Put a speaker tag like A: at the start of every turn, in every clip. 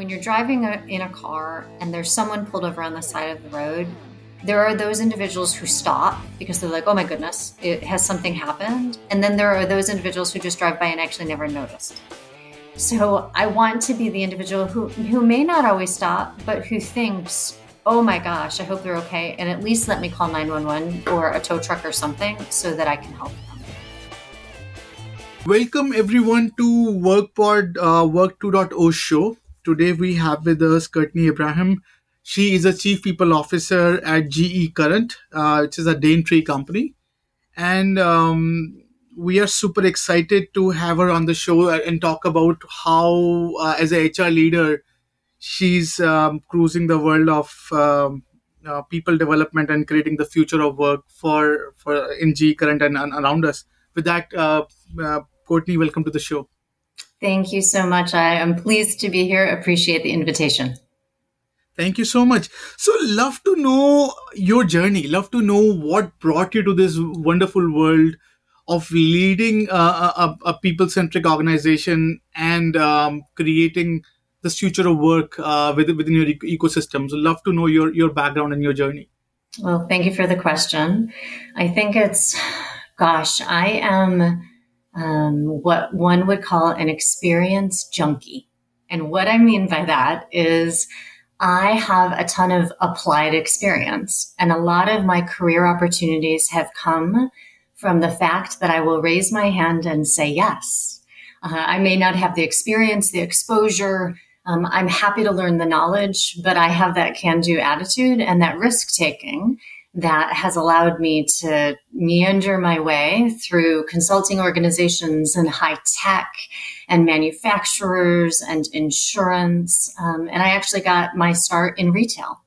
A: when you're driving a, in a car and there's someone pulled over on the side of the road, there are those individuals who stop because they're like, oh my goodness, it has something happened. And then there are those individuals who just drive by and actually never noticed. So I want to be the individual who, who may not always stop, but who thinks, oh my gosh, I hope they're okay. And at least let me call 911 or a tow truck or something so that I can help them.
B: Welcome everyone to WorkPod uh, Work 2.0 show. Today we have with us Courtney Abraham. She is a Chief People Officer at GE Current, uh, which is a Daintree company. And um, we are super excited to have her on the show and talk about how, uh, as a HR leader, she's um, cruising the world of um, uh, people development and creating the future of work for for in GE Current and, and around us. With that, uh, uh, Courtney, welcome to the show.
A: Thank you so much. I am pleased to be here. Appreciate the invitation.
B: Thank you so much. So, love to know your journey. Love to know what brought you to this wonderful world of leading a, a, a people-centric organization and um, creating this future of work uh, within, within your ecosystem. So, love to know your your background and your journey.
A: Well, thank you for the question. I think it's, gosh, I am um, what one would call an experience junkie. And what I mean by that is I have a ton of applied experience, and a lot of my career opportunities have come from the fact that I will raise my hand and say yes. Uh, I may not have the experience, the exposure. Um, I'm happy to learn the knowledge, but I have that can do attitude and that risk taking that has allowed me to meander my way through consulting organizations and high tech and manufacturers and insurance. Um, and I actually got my start in retail.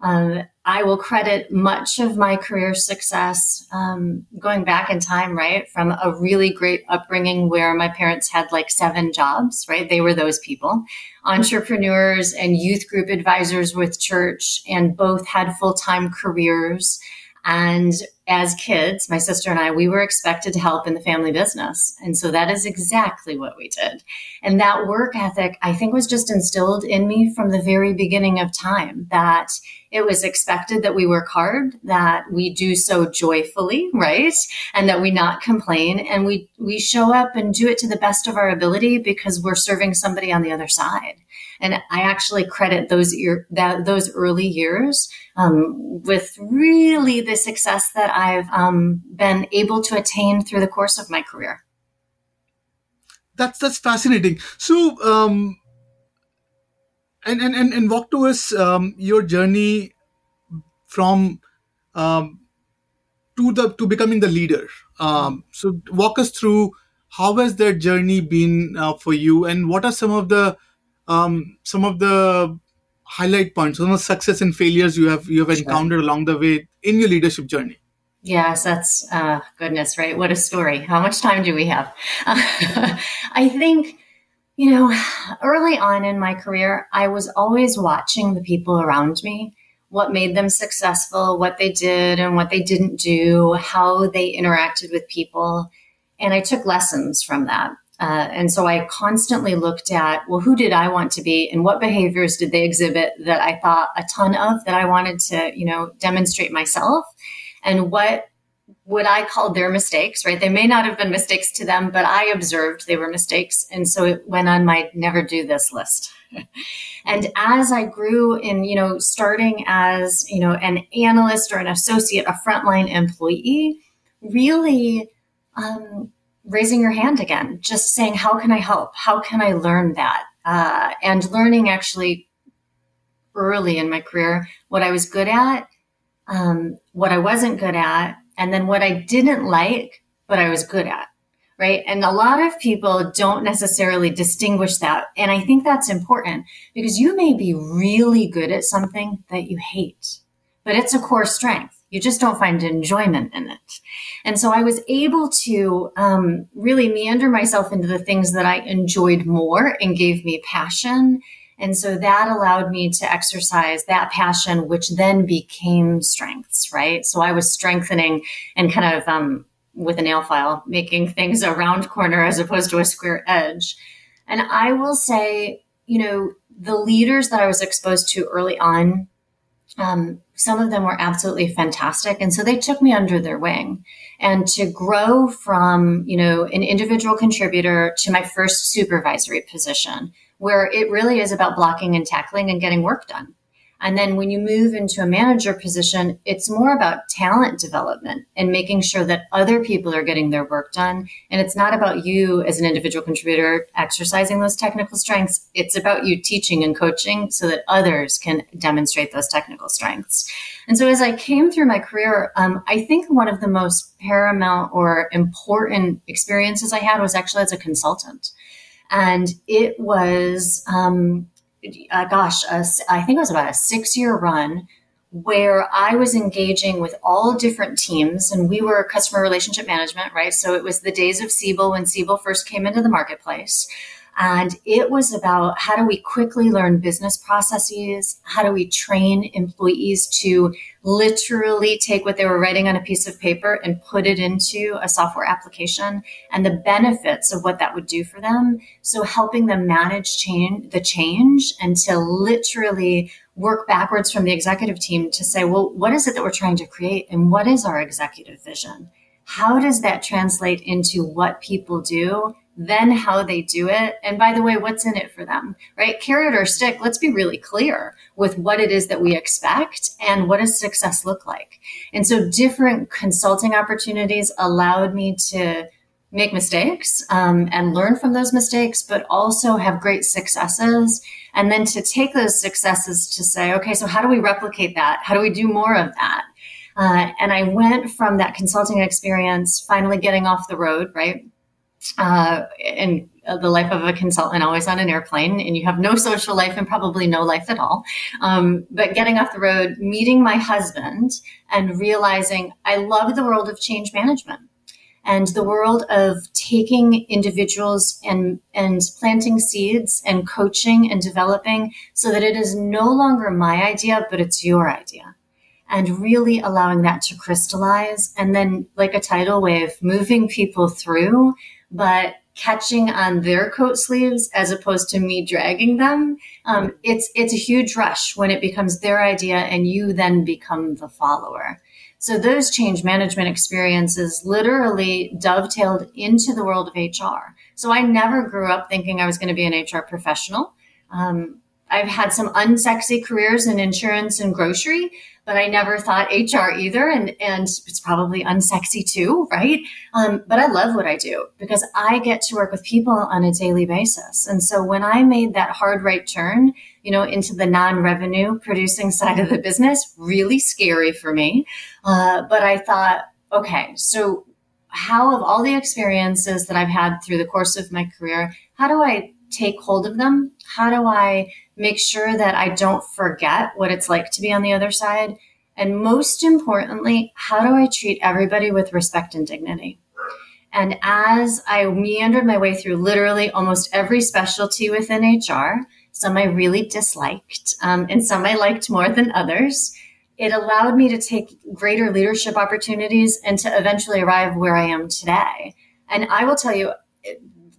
A: Um, I will credit much of my career success um, going back in time, right? From a really great upbringing where my parents had like seven jobs, right? They were those people, entrepreneurs and youth group advisors with church, and both had full time careers. And as kids, my sister and I, we were expected to help in the family business. And so that is exactly what we did. And that work ethic, I think, was just instilled in me from the very beginning of time that it was expected that we work hard, that we do so joyfully, right? And that we not complain and we, we show up and do it to the best of our ability because we're serving somebody on the other side. And I actually credit those year, that, those early years um, with really the success that I've um, been able to attain through the course of my career.
B: That's that's fascinating. So, um, and, and and and walk to us um, your journey from um, to the to becoming the leader. Um, so, walk us through how has that journey been uh, for you, and what are some of the um, some of the highlight points, some of the success and failures you have you have encountered sure. along the way in your leadership journey?
A: Yes, that's uh, goodness, right? What a story. How much time do we have? I think, you know, early on in my career, I was always watching the people around me, what made them successful, what they did and what they didn't do, how they interacted with people. And I took lessons from that. Uh, and so I constantly looked at, well, who did I want to be and what behaviors did they exhibit that I thought a ton of that I wanted to, you know, demonstrate myself and what would I call their mistakes, right? They may not have been mistakes to them, but I observed they were mistakes. And so it went on my never do this list. and as I grew in, you know, starting as, you know, an analyst or an associate, a frontline employee, really, um, raising your hand again, just saying, How can I help? How can I learn that? Uh, and learning actually early in my career what I was good at, um, what I wasn't good at, and then what I didn't like, but I was good at. Right. And a lot of people don't necessarily distinguish that. And I think that's important because you may be really good at something that you hate, but it's a core strength. You just don't find enjoyment in it. And so I was able to um, really meander myself into the things that I enjoyed more and gave me passion. And so that allowed me to exercise that passion, which then became strengths, right? So I was strengthening and kind of, um, with a nail file, making things a round corner as opposed to a square edge. And I will say you know, the leaders that I was exposed to early on, um, some of them were absolutely fantastic. And so they took me under their wing and to grow from, you know, an individual contributor to my first supervisory position where it really is about blocking and tackling and getting work done. And then when you move into a manager position, it's more about talent development and making sure that other people are getting their work done. And it's not about you as an individual contributor exercising those technical strengths. It's about you teaching and coaching so that others can demonstrate those technical strengths. And so as I came through my career, um, I think one of the most paramount or important experiences I had was actually as a consultant. And it was, um, uh, gosh, uh, I think it was about a six year run where I was engaging with all different teams and we were customer relationship management, right? So it was the days of Siebel when Siebel first came into the marketplace. And it was about how do we quickly learn business processes? How do we train employees to literally take what they were writing on a piece of paper and put it into a software application and the benefits of what that would do for them. So helping them manage change, the change and to literally work backwards from the executive team to say, well, what is it that we're trying to create and what is our executive vision? How does that translate into what people do then how they do it. And by the way, what's in it for them, right? Carrot or stick, let's be really clear with what it is that we expect and what does success look like. And so different consulting opportunities allowed me to make mistakes um, and learn from those mistakes, but also have great successes. And then to take those successes to say, okay, so how do we replicate that? How do we do more of that? Uh, and I went from that consulting experience, finally getting off the road, right? Uh, and the life of a consultant always on an airplane and you have no social life and probably no life at all. Um, but getting off the road meeting my husband and realizing i love the world of change management and the world of taking individuals and and planting seeds and coaching and developing so that it is no longer my idea but it's your idea. And really allowing that to crystallize and then like a tidal wave moving people through but catching on their coat sleeves as opposed to me dragging them um, it's it's a huge rush when it becomes their idea and you then become the follower. So those change management experiences literally dovetailed into the world of hr so i never grew up thinking i was going to be an hr professional. Um, I've had some unsexy careers in insurance and grocery, but I never thought HR either. And, and it's probably unsexy too, right? Um, but I love what I do because I get to work with people on a daily basis. And so when I made that hard right turn, you know, into the non-revenue producing side of the business, really scary for me. Uh, but I thought, okay, so how of all the experiences that I've had through the course of my career, how do I take hold of them? How do I make sure that I don't forget what it's like to be on the other side? And most importantly, how do I treat everybody with respect and dignity? And as I meandered my way through literally almost every specialty within HR, some I really disliked, um, and some I liked more than others, it allowed me to take greater leadership opportunities and to eventually arrive where I am today. And I will tell you,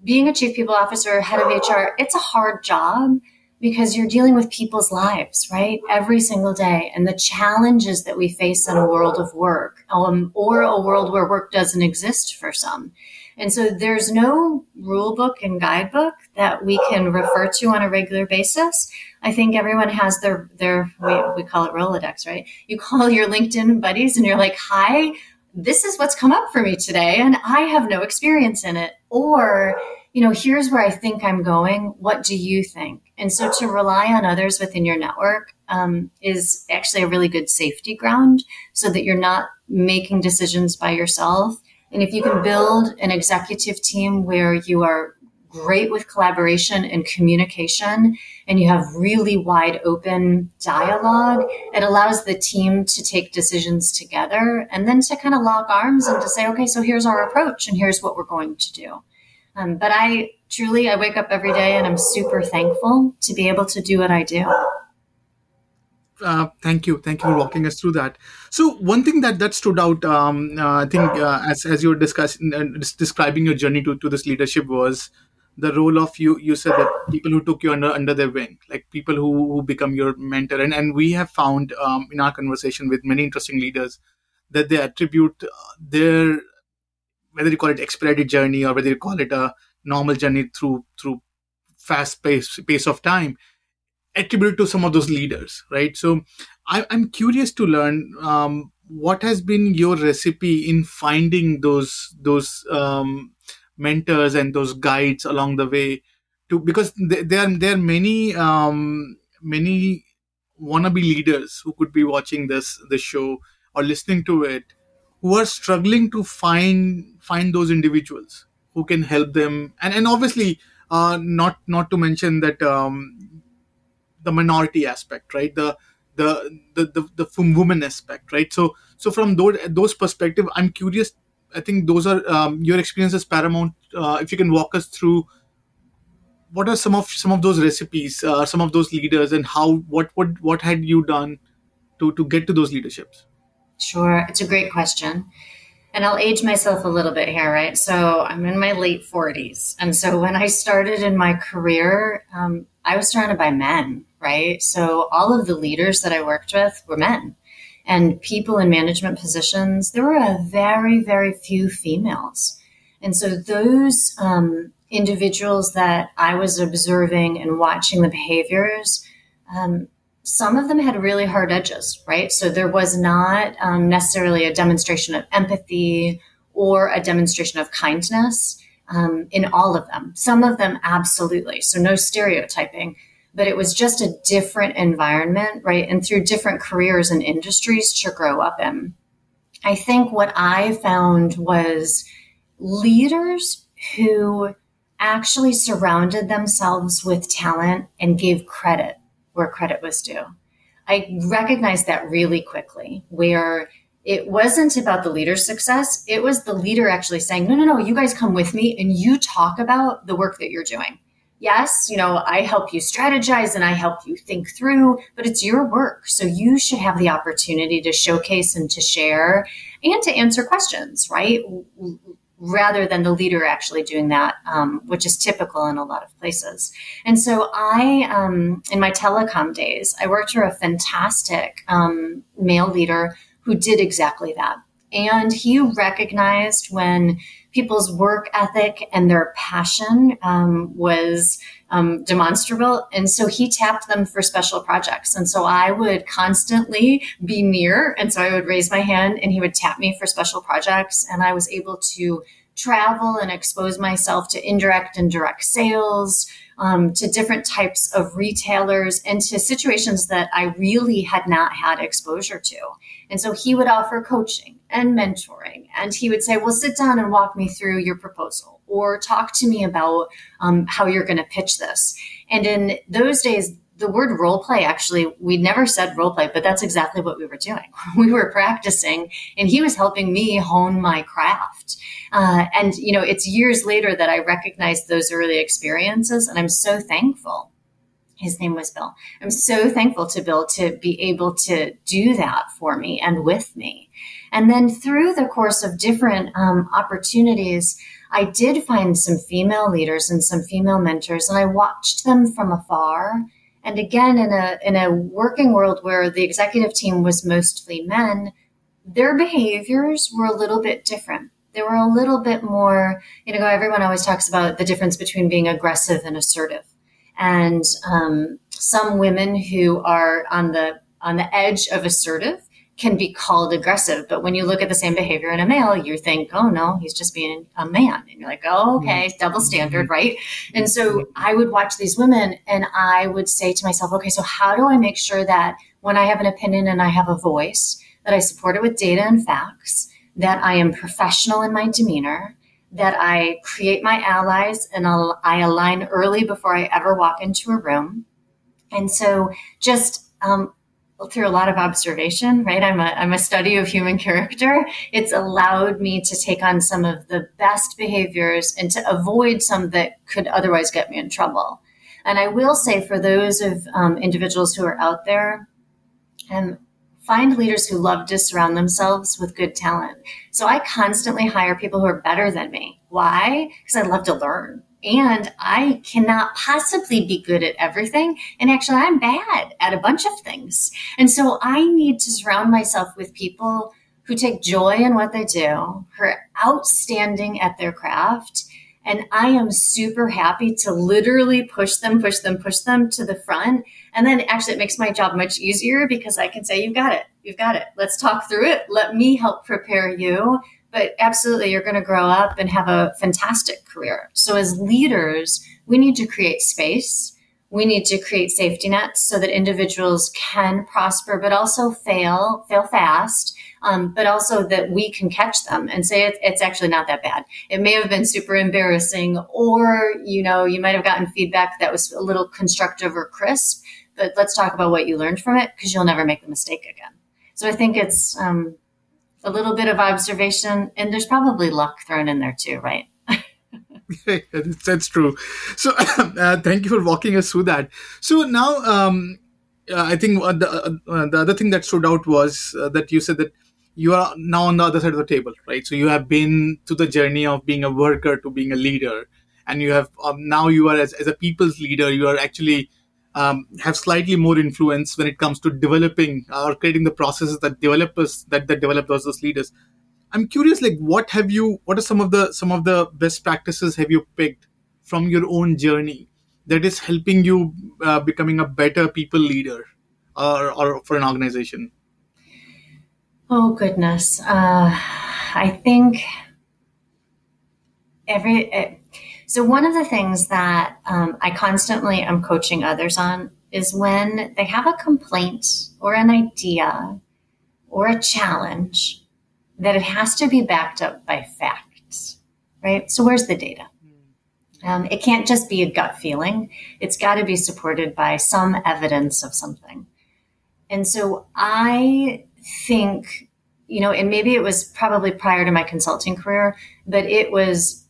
A: being a chief people officer, head of HR, it's a hard job because you're dealing with people's lives, right? Every single day. And the challenges that we face in a world of work um, or a world where work doesn't exist for some. And so there's no rule book and guidebook that we can refer to on a regular basis. I think everyone has their, their, we, we call it Rolodex, right? You call your LinkedIn buddies and you're like, hi, this is what's come up for me today. And I have no experience in it. Or, you know, here's where I think I'm going. What do you think? And so to rely on others within your network um, is actually a really good safety ground so that you're not making decisions by yourself. And if you can build an executive team where you are great with collaboration and communication and you have really wide open dialogue, it allows the team to take decisions together and then to kind of lock arms and to say, okay, so here's our approach and here's what we're going to do. Um, but I truly, I wake up every day and I'm super thankful to be able to do what I do.
B: Uh, thank you, thank you for walking us through that. So one thing that that stood out, um, uh, I think, uh, as as you were discussing, uh, describing your journey to to this leadership was the role of you you said that people who took you under under their wing like people who, who become your mentor and and we have found um, in our conversation with many interesting leaders that they attribute their whether you call it expedited journey or whether you call it a normal journey through through fast pace pace of time attribute to some of those leaders right? So I, am curious to learn um, what has been your recipe in finding those those um, mentors and those guides along the way to because there are there are many um, many wannabe leaders who could be watching this the show or listening to it who are struggling to find find those individuals who can help them and and obviously uh, not not to mention that um, the minority aspect right the the the the, the woman aspect right so so from those those perspective i'm curious i think those are um, your experiences paramount uh, if you can walk us through what are some of some of those recipes uh, some of those leaders and how what what what had you done to to get to those leaderships
A: Sure. It's a great question. And I'll age myself a little bit here, right? So I'm in my late 40s. And so when I started in my career, um, I was surrounded by men, right? So all of the leaders that I worked with were men. And people in management positions, there were a very, very few females. And so those um, individuals that I was observing and watching the behaviors, um, some of them had really hard edges, right? So there was not um, necessarily a demonstration of empathy or a demonstration of kindness um, in all of them. Some of them, absolutely. So no stereotyping, but it was just a different environment, right? And through different careers and industries to grow up in. I think what I found was leaders who actually surrounded themselves with talent and gave credit where credit was due. I recognized that really quickly, where it wasn't about the leader's success. It was the leader actually saying, no, no, no, you guys come with me and you talk about the work that you're doing. Yes, you know, I help you strategize and I help you think through, but it's your work. So you should have the opportunity to showcase and to share and to answer questions, right? Rather than the leader actually doing that, um, which is typical in a lot of places. And so I, um, in my telecom days, I worked for a fantastic um, male leader who did exactly that. And he recognized when people's work ethic and their passion um, was um, demonstrable. And so he tapped them for special projects. And so I would constantly be near. And so I would raise my hand and he would tap me for special projects. And I was able to travel and expose myself to indirect and direct sales, um, to different types of retailers, and to situations that I really had not had exposure to. And so he would offer coaching and mentoring, and he would say, Well, sit down and walk me through your proposal, or talk to me about um, how you're going to pitch this. And in those days, the word role play actually we never said role play but that's exactly what we were doing. We were practicing and he was helping me hone my craft. Uh, and you know it's years later that i recognized those early experiences and i'm so thankful. His name was bill. I'm so thankful to bill to be able to do that for me and with me and then through the course of different um, opportunities I did find some female leaders and some female mentors, and I watched them from afar and again, in a in a working world where the executive team was mostly men, their behaviors were a little bit different. They were a little bit more, you know, everyone always talks about the difference between being aggressive and assertive. And um, some women who are on the on the edge of assertive can be called aggressive. But when you look at the same behavior in a male, you think, oh no, he's just being a man. And you're like, oh, okay, mm-hmm. double standard, mm-hmm. right? And so I would watch these women and I would say to myself, okay, so how do I make sure that when I have an opinion and I have a voice, that I support it with data and facts, that I am professional in my demeanor, that I create my allies and I align early before I ever walk into a room. And so just um, through a lot of observation, right? I'm a, I'm a study of human character. It's allowed me to take on some of the best behaviors and to avoid some that could otherwise get me in trouble. And I will say for those of um, individuals who are out there, and find leaders who love to surround themselves with good talent. So I constantly hire people who are better than me. Why? Because I love to learn and I cannot possibly be good at everything. And actually, I'm bad at a bunch of things. And so I need to surround myself with people who take joy in what they do, who are outstanding at their craft. And I am super happy to literally push them, push them, push them to the front. And then actually, it makes my job much easier because I can say, You've got it. You've got it. Let's talk through it. Let me help prepare you but absolutely you're going to grow up and have a fantastic career. So as leaders, we need to create space. We need to create safety nets so that individuals can prosper, but also fail, fail fast, um, but also that we can catch them and say it, it's actually not that bad. It may have been super embarrassing, or you know, you might have gotten feedback that was a little constructive or crisp. But let's talk about what you learned from it because you'll never make the mistake again. So I think it's um, a little bit of observation, and there's probably luck thrown in there too, right?
B: that's true. So, uh, thank you for walking us through that. So now, um, uh, I think uh, the, uh, the other thing that stood out was uh, that you said that you are now on the other side of the table, right? So you have been to the journey of being a worker to being a leader, and you have um, now you are as, as a people's leader. You are actually um, have slightly more influence when it comes to developing or creating the processes that developers that, that develop those, leaders. I'm curious like what have you what are some of the some of the best practices have you picked from your own journey that is helping you uh, becoming a better people leader or, or for an organization?
A: Oh goodness. Uh, i think every eh, so, one of the things that um, I constantly am coaching others on is when they have a complaint or an idea or a challenge, that it has to be backed up by facts, right? So, where's the data? Um, it can't just be a gut feeling, it's got to be supported by some evidence of something. And so, I think, you know, and maybe it was probably prior to my consulting career, but it was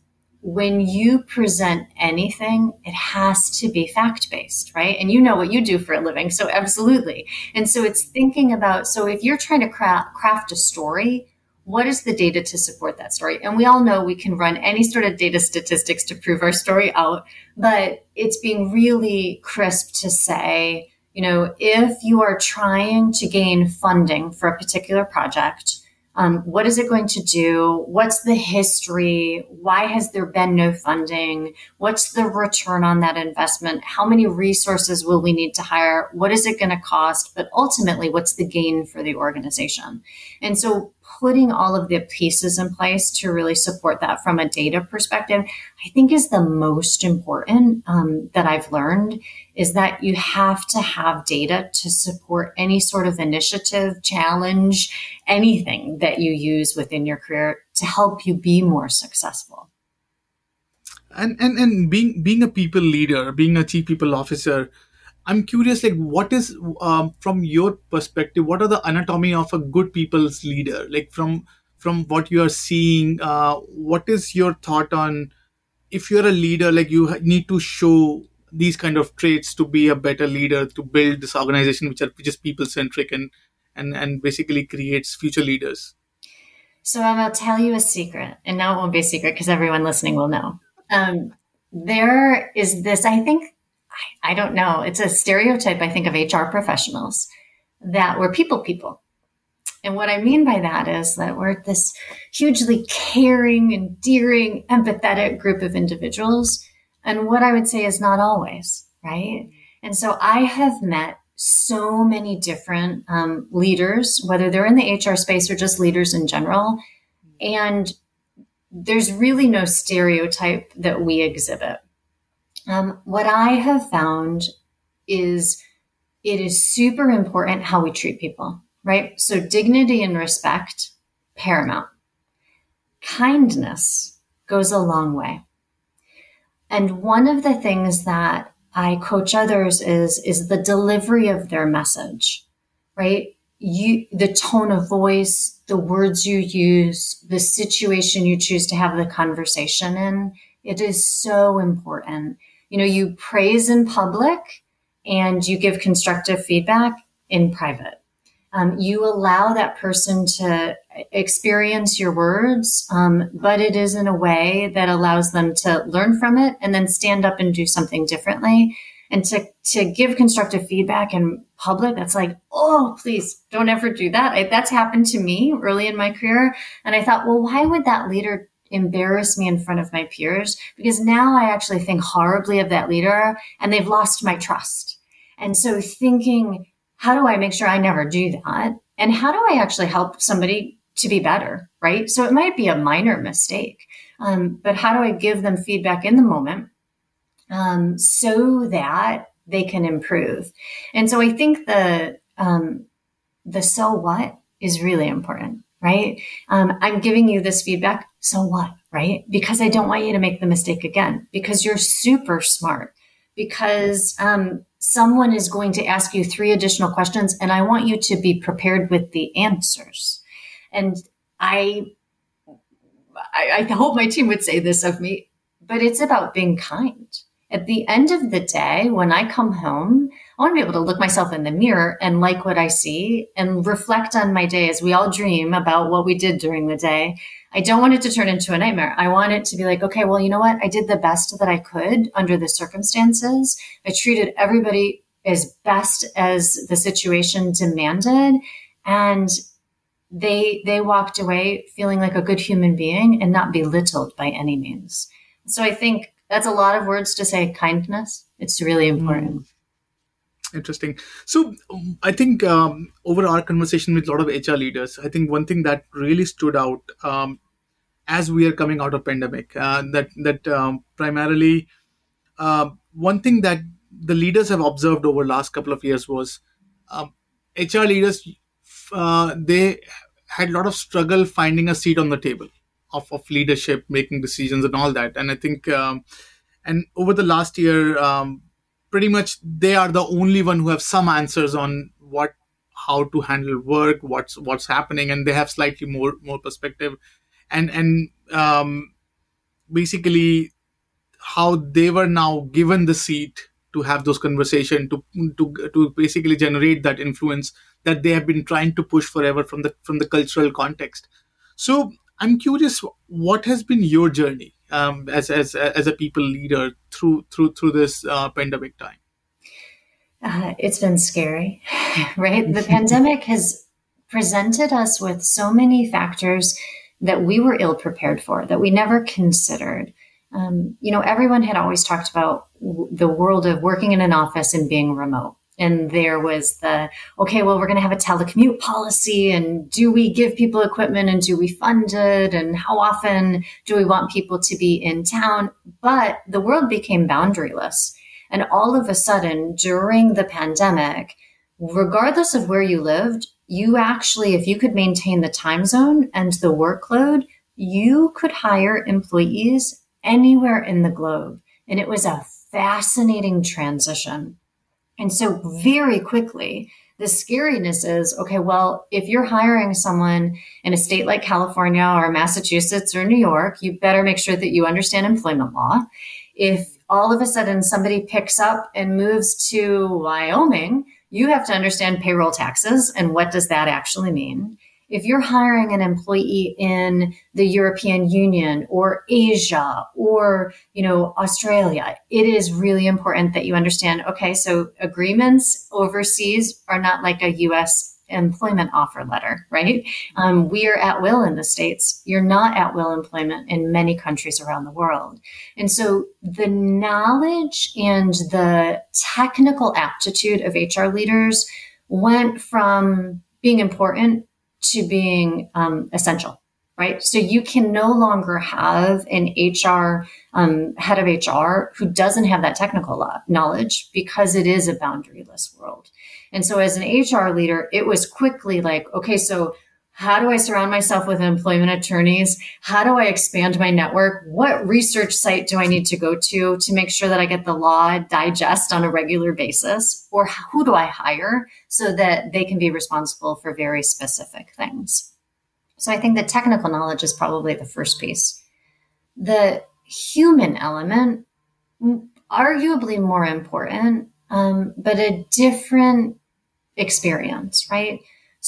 A: when you present anything, it has to be fact based, right? And you know what you do for a living. So, absolutely. And so, it's thinking about so if you're trying to craft, craft a story, what is the data to support that story? And we all know we can run any sort of data statistics to prove our story out, but it's being really crisp to say, you know, if you are trying to gain funding for a particular project, um, what is it going to do? What's the history? Why has there been no funding? What's the return on that investment? How many resources will we need to hire? What is it going to cost? But ultimately, what's the gain for the organization? And so putting all of the pieces in place to really support that from a data perspective, I think is the most important um, that I've learned is that you have to have data to support any sort of initiative, challenge, anything that you use within your career to help you be more successful.
B: And and and being being a people leader, being a chief people officer, I'm curious, like, what is um, from your perspective? What are the anatomy of a good people's leader? Like, from from what you are seeing, uh, what is your thought on if you're a leader? Like, you need to show these kind of traits to be a better leader, to build this organization which are which is people centric and and and basically creates future leaders.
A: So I'm gonna tell you a secret, and now it won't be a secret because everyone listening will know. Um, there is this, I think I, don't know. It's a stereotype, I think, of HR professionals that we're people people. And what I mean by that is that we're this hugely caring, endearing, empathetic group of individuals. And what I would say is not always, right? And so I have met so many different um, leaders, whether they're in the HR space or just leaders in general. And there's really no stereotype that we exhibit. Um, what I have found is it is super important how we treat people, right? So dignity and respect, paramount. Kindness goes a long way. And one of the things that I coach others is, is the delivery of their message, right? You, the tone of voice, the words you use, the situation you choose to have the conversation in. It is so important you know, you praise in public and you give constructive feedback in private. Um, you allow that person to experience your words, um, but it is in a way that allows them to learn from it and then stand up and do something differently. And to, to give constructive feedback in public, that's like, oh, please don't ever do that. I, that's happened to me early in my career. And I thought, well, why would that leader embarrass me in front of my peers? Because now I actually think horribly of that leader and they've lost my trust. And so thinking, how do I make sure I never do that? And how do I actually help somebody to be better? Right. So it might be a minor mistake. Um, but how do I give them feedback in the moment um, so that they can improve? And so I think the um, the so what is really important, right? Um, I'm giving you this feedback. So what, right? Because I don't want you to make the mistake again. Because you're super smart. Because um, someone is going to ask you three additional questions and I want you to be prepared with the answers. And I, I, I hope my team would say this of me, but it's about being kind. At the end of the day, when I come home, I want to be able to look myself in the mirror and like what I see and reflect on my day as we all dream about what we did during the day I don't want it to turn into a nightmare. I want it to be like, okay, well, you know what? I did the best that I could under the circumstances. I treated everybody as best as the situation demanded. And they, they walked away feeling like a good human being and not belittled by any means. So I think that's a lot of words to say kindness. It's really important. Mm
B: interesting. So um, i think um, over our conversation with a lot of hr leaders i think one thing that really stood out um, as we are coming out of pandemic uh, that that um, primarily uh, one thing that the leaders have observed over last couple of years was hr um, leaders uh, they had a lot of struggle finding a seat on the table of, of leadership making decisions and all that. And i think and over the last year um, pretty much they are the only one who have some answers on what how to handle work what's what's happening and they have slightly more more perspective. And and um, basically how they were now given the seat to have those conversation to to to basically generate that influence that they have been trying to push forever from the from the cultural context. So i'm curious what has been your journey um, as as as a people leader through through through this uh, pandemic time?
A: Uh, it's been scary, right? The pandemic has presented us with so many factors that we were ill prepared for, that we never considered. Um, you know, everyone had always talked about w- the world of working in an office and being remote and there was the okay well we're going to have a telecommute policy and do we give people equipment and do we fund it and how often do we want people to be in town? But the world became boundaryless. And all of a sudden during the pandemic regardless of where you lived you actually if you could maintain the time zone and the workload you could hire employees anywhere in the globe. And it was a fascinating transition and so very quickly, the scariness is okay, well, if you're hiring someone in a state like California or Massachusetts or New York, you better make sure that you understand employment law. If all of a sudden somebody picks up and moves to Wyoming, you have to understand payroll taxes and what does that actually mean if you're hiring an employee in the European Union or Asia or, you know, Australia, it is really important that you understand, okay, so agreements overseas are not like a US employment offer letter, right? Um, we are at will in the States. You're not at will employment in many countries around the world. And so the knowledge and the technical aptitude of HR leaders went from being important to being um, essential, right? So you can no longer have an HR um, head of HR who doesn't have that technical knowledge because it is a boundaryless world. And so as an HR leader, it was quickly like, okay, so how do I surround myself with employment attorneys? How do I expand my network? What research site do I need to go to to make sure that I get the law digest on a regular basis? Or who do I hire so that they can be responsible for very specific things? So I think the technical knowledge is probably the first piece. The human element, arguably more important, um, but a different experience, right?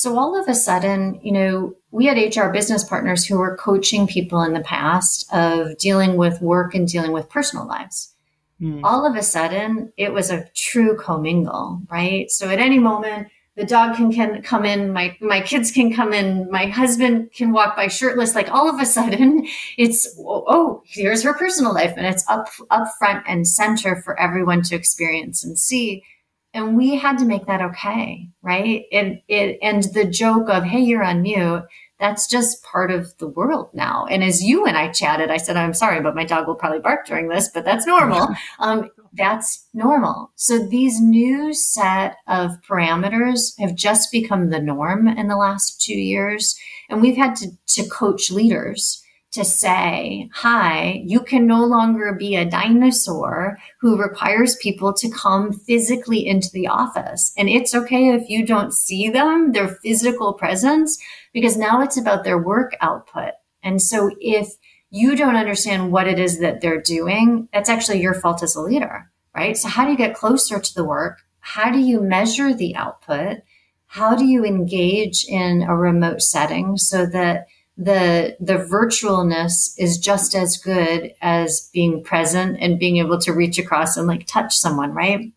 A: So all of a sudden, you know, we had HR business partners who were coaching people in the past of dealing with work and dealing with personal lives. Mm. All of a sudden, it was a true commingle, right? So at any moment, the dog can, can come in, my, my kids can come in, my husband can walk by shirtless. Like all of a sudden, it's, oh, oh, here's her personal life. And it's up, up front and center for everyone to experience and see and we had to make that okay right? And it and the joke of hey you're on mute that's just part of the world now. And as you and i chatted i said i'm sorry but my dog will probably bark during this but that's normal. Um, that's normal. So these new set of parameters have just become the norm in the last two years. And we've had to, to coach leaders to say, hi, you can no longer be a dinosaur who requires people to come physically into the office. And it's okay if you don't see them, their physical presence, because now it's about their work output. And so if you don't understand what it is that they're doing, that's actually your fault as a leader, right? So how do you get closer to the work? How do you measure the output? How do you engage in a remote setting so that the the virtualness is just as good as being present and being able to reach across and like touch someone right?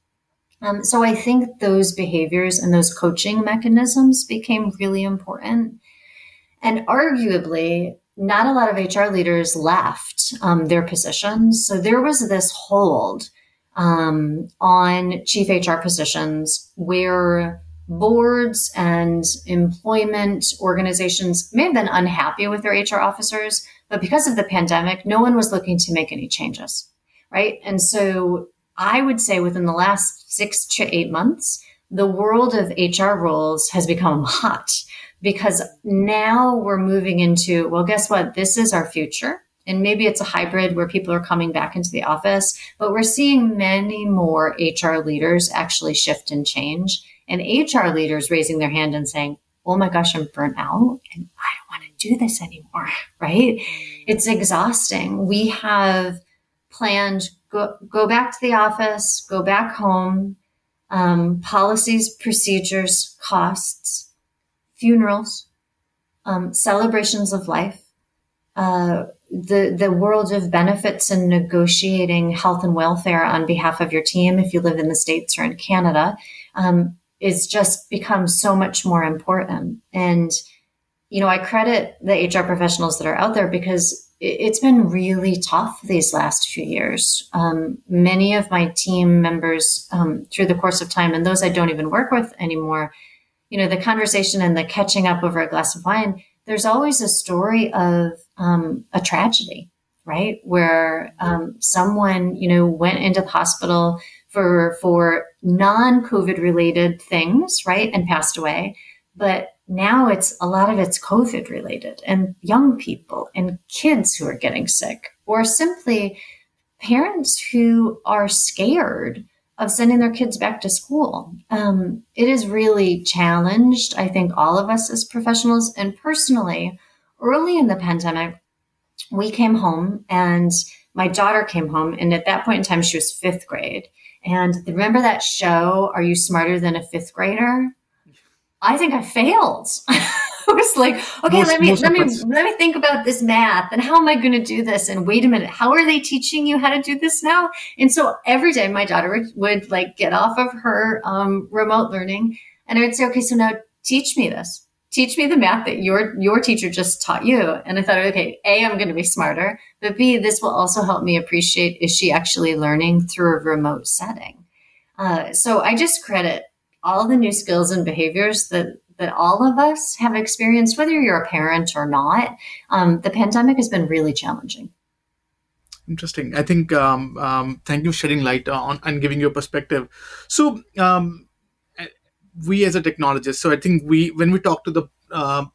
A: Um, so i think those behaviors and those coaching mechanisms became really important. And arguably not a lot of hr leaders left um, their positions. So there was this hold um, on chief hr positions where boards and employment organizations may have been unhappy with their HR officers, but because of the pandemic, no one was looking to make any changes, right? And so I would say within the last six to eight months, the world of HR roles has become hot because now we're moving into, well, guess what? This is our future. And maybe it's a hybrid where people are coming back into the office, but we're seeing many more HR leaders actually shift and change and HR leaders raising their hand and saying, Oh my gosh, I'm burnt out and I don't want to do this anymore, right? It's exhausting. We have planned go, go back to the office, go back home, um, policies, procedures, costs, funerals, um, celebrations of life, uh, the the world of benefits and negotiating health and welfare on behalf of your team if you live in the states or in Canada. Um, is just become so much more important. And, you know, I credit the HR professionals that are out there because it's been really tough these last few years. Um, many of my team members um, through the course of time, and those I don't even work with anymore, you know, the conversation and the catching up over a glass of wine, there's always a story of um, a tragedy, right? Where um, someone, you know, went into the hospital for for non-COVID related things, right, and passed away. But now it's a lot of it's COVID related and young people and kids who are getting sick, or simply parents who are scared of sending their kids back to school. Um, it is really challenged, I think, all of us as professionals. And personally, early in the pandemic, we came home and my daughter came home. And at that point in time, she was fifth grade. And remember that show, Are You Smarter Than a Fifth Grader? I think I failed. I was like, okay, most, let me let me let me think about this math and how am I going to do this? And wait a minute, how are they teaching you how to do this now? And so every day, my daughter would, would like get off of her um, remote learning, and I would say, okay, so now teach me this teach me the math that your your teacher just taught you. And i thought okay a i'm going to be smarter but b this will also help me appreciate is she actually learning through a remote setting? Uh, so i just credit all the new skills and behaviors that that all of us have experienced whether you're a parent or not. Um, the pandemic has been really challenging.
B: Interesting. I think um, um, thank you for shedding light on and giving your perspective. So um, we as a technologist so i think we when we talk to the uh,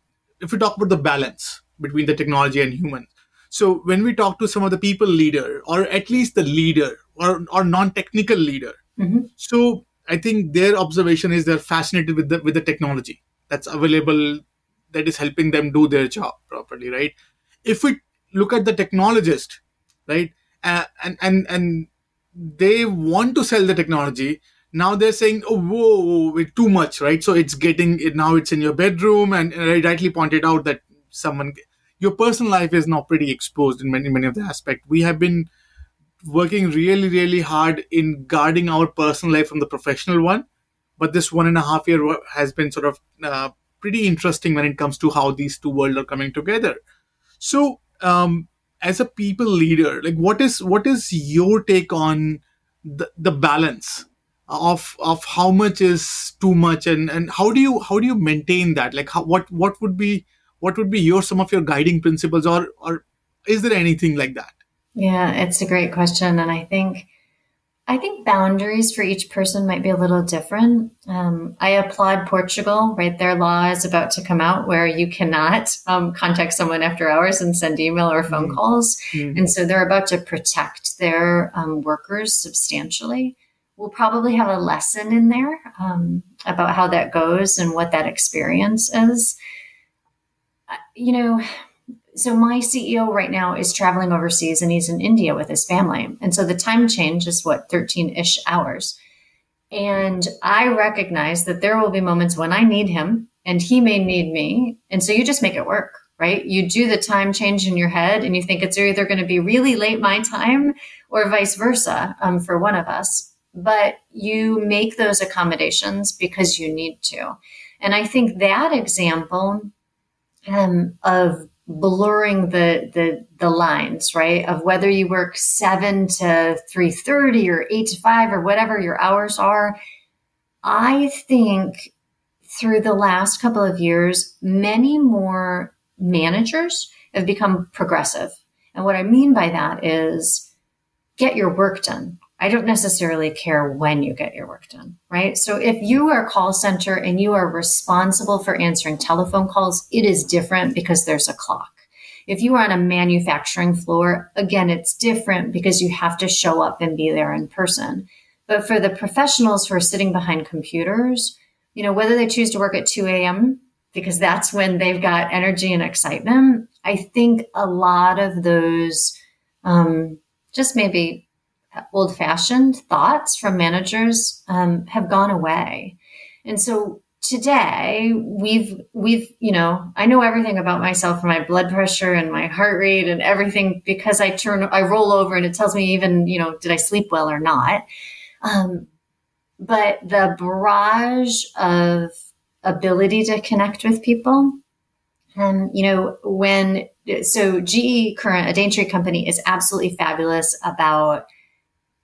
B: if we talk about the balance between the technology and human so when we talk to some of the people leader or at least the leader or, or non-technical leader mm-hmm. so i think their observation is they're fascinated with the with the technology that's available that is helping them do their job properly right if we look at the technologist right uh, and and and they want to sell the technology now they're saying oh whoa, whoa too much right? So it's getting it now it's in your bedroom and, and I rightly pointed out that someone your personal life is now pretty exposed in many many of the aspects we have been working really really hard in guarding our personal life from the professional one but this one and a half year has been sort of uh, pretty interesting when it comes to how these two worlds are coming together. So um, as a people leader like what is what is your take on the, the balance of of how much is too much and and how do you how do you maintain that like how, what what would be what would be your some of your guiding principles or or is there anything like that
A: yeah it's a great question and i think I think boundaries for each person might be a little different. Um, I applaud Portugal, right? Their law is about to come out where you cannot um, contact someone after hours and send email or phone mm-hmm. calls. Mm-hmm. And so they're about to protect their um, workers substantially. We'll probably have a lesson in there um, about how that goes and what that experience is. Uh, you know, so my CEO right now is traveling overseas and he's in India with his family. And so the time change is what 13-ish hours. And I recognize that there will be moments when I need him and he may need me. And so you just make it work, right? You do the time change in your head and you think it's either going to be really late my time or vice versa um, for one of us. But you make those accommodations because you need to. And I think that example um, of blurring the the the lines right? Of whether you work 7 to 3:30 or 8 to 5 or whatever your hours are. I think through the last couple of years many more managers have become progressive. And what i mean by that is get your work done I don't necessarily care when you get your work done, right? So if you are call center and you are responsible for answering telephone calls, it is different because there's a clock. If you are on a manufacturing floor, again, it's different because you have to show up and be there in person. But for the professionals who are sitting behind computers, you know, whether they choose to work at 2 a.m., because that's when they've got energy and excitement, I think a lot of those um, just maybe old fashioned thoughts from managers um, have gone away. And so today we've, we've, you know, I know everything about myself and my blood pressure and my heart rate and everything because I turn, I roll over and it tells me even, you know, did I sleep well or not? Um, but the barrage of ability to connect with people, um, you know, when, so GE Current, a Daintree company is absolutely fabulous about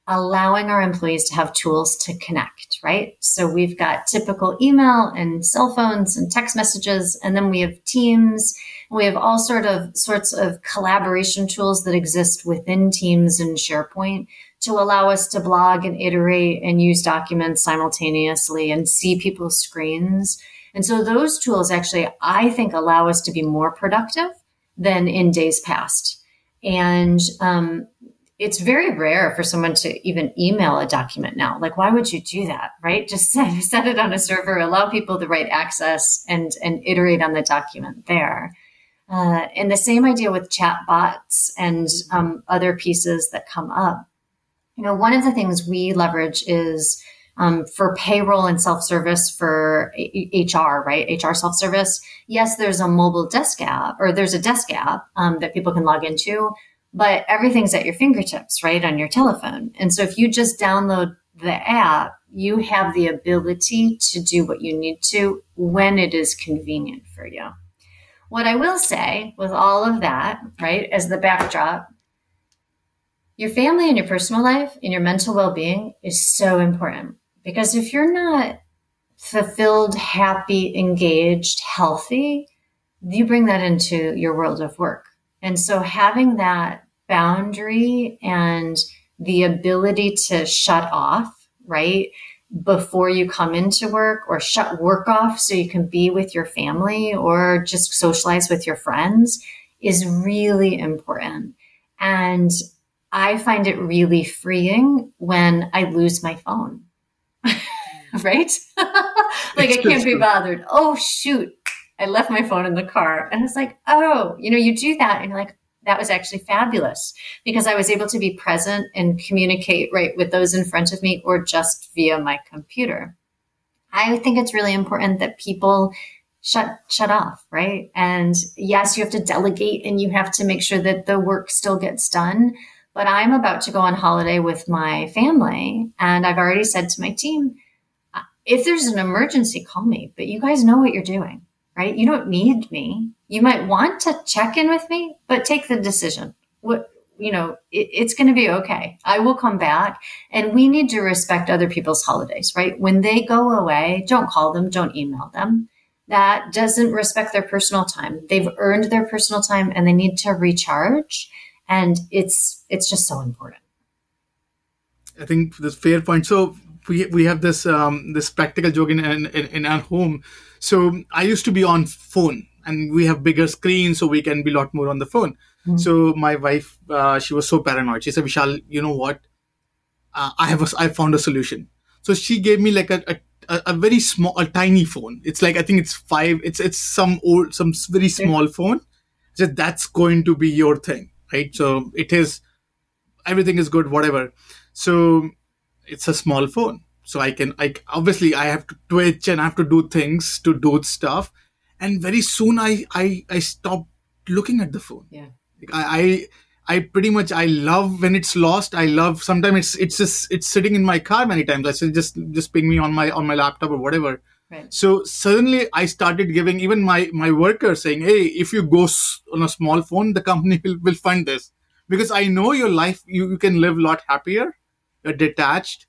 A: allowing our employees to have tools to connect, right? So we've got typical email and cell phones and text messages, and then we have Teams. We have all sort of sorts of collaboration tools that exist within Teams and SharePoint to allow us to blog and iterate and use documents simultaneously and see people's screens. And so those tools actually, I think, allow us to be more productive than in days past. And um, it's very rare for someone to even email a document now. Like, why would you do that? Right? Just set, set it on a server, allow people the right access and, and iterate on the document there. Uh, and the same idea with chat bots and um, other pieces that come up. You know, one of the things we leverage is um, for payroll and self-service for HR, right? HR self-service. Yes, there's a mobile desk app or there's a desk app um, that people can log into but everything's at your fingertips, right? On your telephone. And so if you just download the app, you have the ability to do what you need to when it is convenient for you. What I will say with all of that, right, as the backdrop, your family and your personal life and your mental well being is so important because if you're not fulfilled, happy, engaged, healthy, you bring that into your world of work. And so having that boundary and the ability to shut off, right? Before you come into work or shut work off so you can be with your family or just socialize with your friends is really important. And I find it really freeing when I lose my phone. right? like I can't be bothered. Oh shoot. I left my phone in the car. And it's like, oh, you know, you do that and you're like, that was actually fabulous because I was able to be present and communicate right with those in front of me or just via my computer. I think it's really important that people shut shut off, right? And yes, you have to delegate and you have to make sure that the work still gets done. But I'm about to go on holiday with my family, and I've already said to my team, uh, if there's an emergency, call me. But you guys know what you're doing, right? You don't need me. You might want to check in with me, but take the decision. What you know, it, it's going to be okay. I will come back. And we need to respect other people's holidays, right? When they go away, don't call them, don't email them. That doesn't respect their personal time. They've earned their personal time and they need to recharge. And it's it's just so important.
B: I think this fair point. So we we have this um, this practical joke in, in in our home. So I used to be on phone, and we have bigger screens, so we can be a lot more on the phone. Mm-hmm. So my wife, uh, she was so paranoid. She said, "Vishal, you know what? Uh, I have a, I found a solution." So she gave me like a, a a, very small, a tiny phone. It's like I think it's five. It's it's some old, some very small phone. So that's going to be your thing, right? So it is. Everything is good, whatever. So it's a small phone. So I can, I obviously I have to twitch and I have to do things to do stuff, and very soon I I I stopped looking at the phone.
A: Yeah
B: I, I I pretty much I love when it's lost. I love sometimes it's it's just it's sitting in my car many times. I say just just ping me on my on my laptop or whatever.
A: Right.
B: So suddenly I started giving even my my workers saying, hey, if you go on a small phone, the company will, will fund this because I know your life you, you can live a lot happier, you're detached.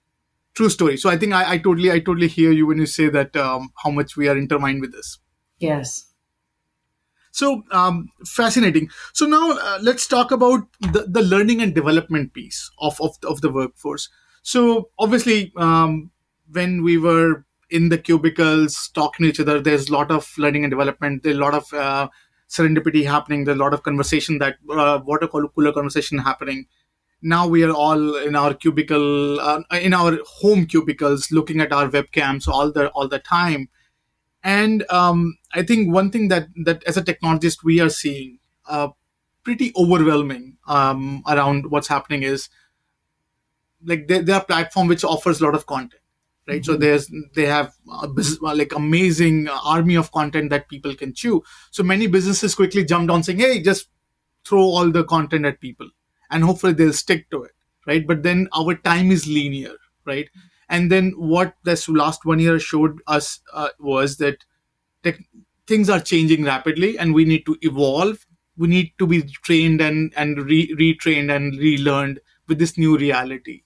B: True story. So I think I, I totally I totally hear you when you say that um, how much we are intertwined with this.
A: Yes.
B: So um, fascinating. So now uh, let's talk about the, the learning and development piece of, of, of the workforce. So obviously, um, when we were in the cubicles talking to each other, there's a lot of learning and development. There's a lot of uh, serendipity happening. There's a lot of conversation that uh, water cooler conversation happening. Now we are all in our cubicle, uh, in our home cubicles, looking at our webcams all the all the time and um, I think one thing that that as a technologist we are seeing uh, pretty overwhelming um, around what's happening is like there, there are platform which offers a lot of content right? Mm-hmm. so there's they have like amazing army of content that people can chew. So many businesses quickly jumped on saying hey just throw all the content at people and hopefully they'll stick to it right? But then our time is linear right? And then what this last one year showed us uh, was that te- things are changing rapidly and we need to evolve. We need to be trained and, and re- retrained and relearned with this new reality.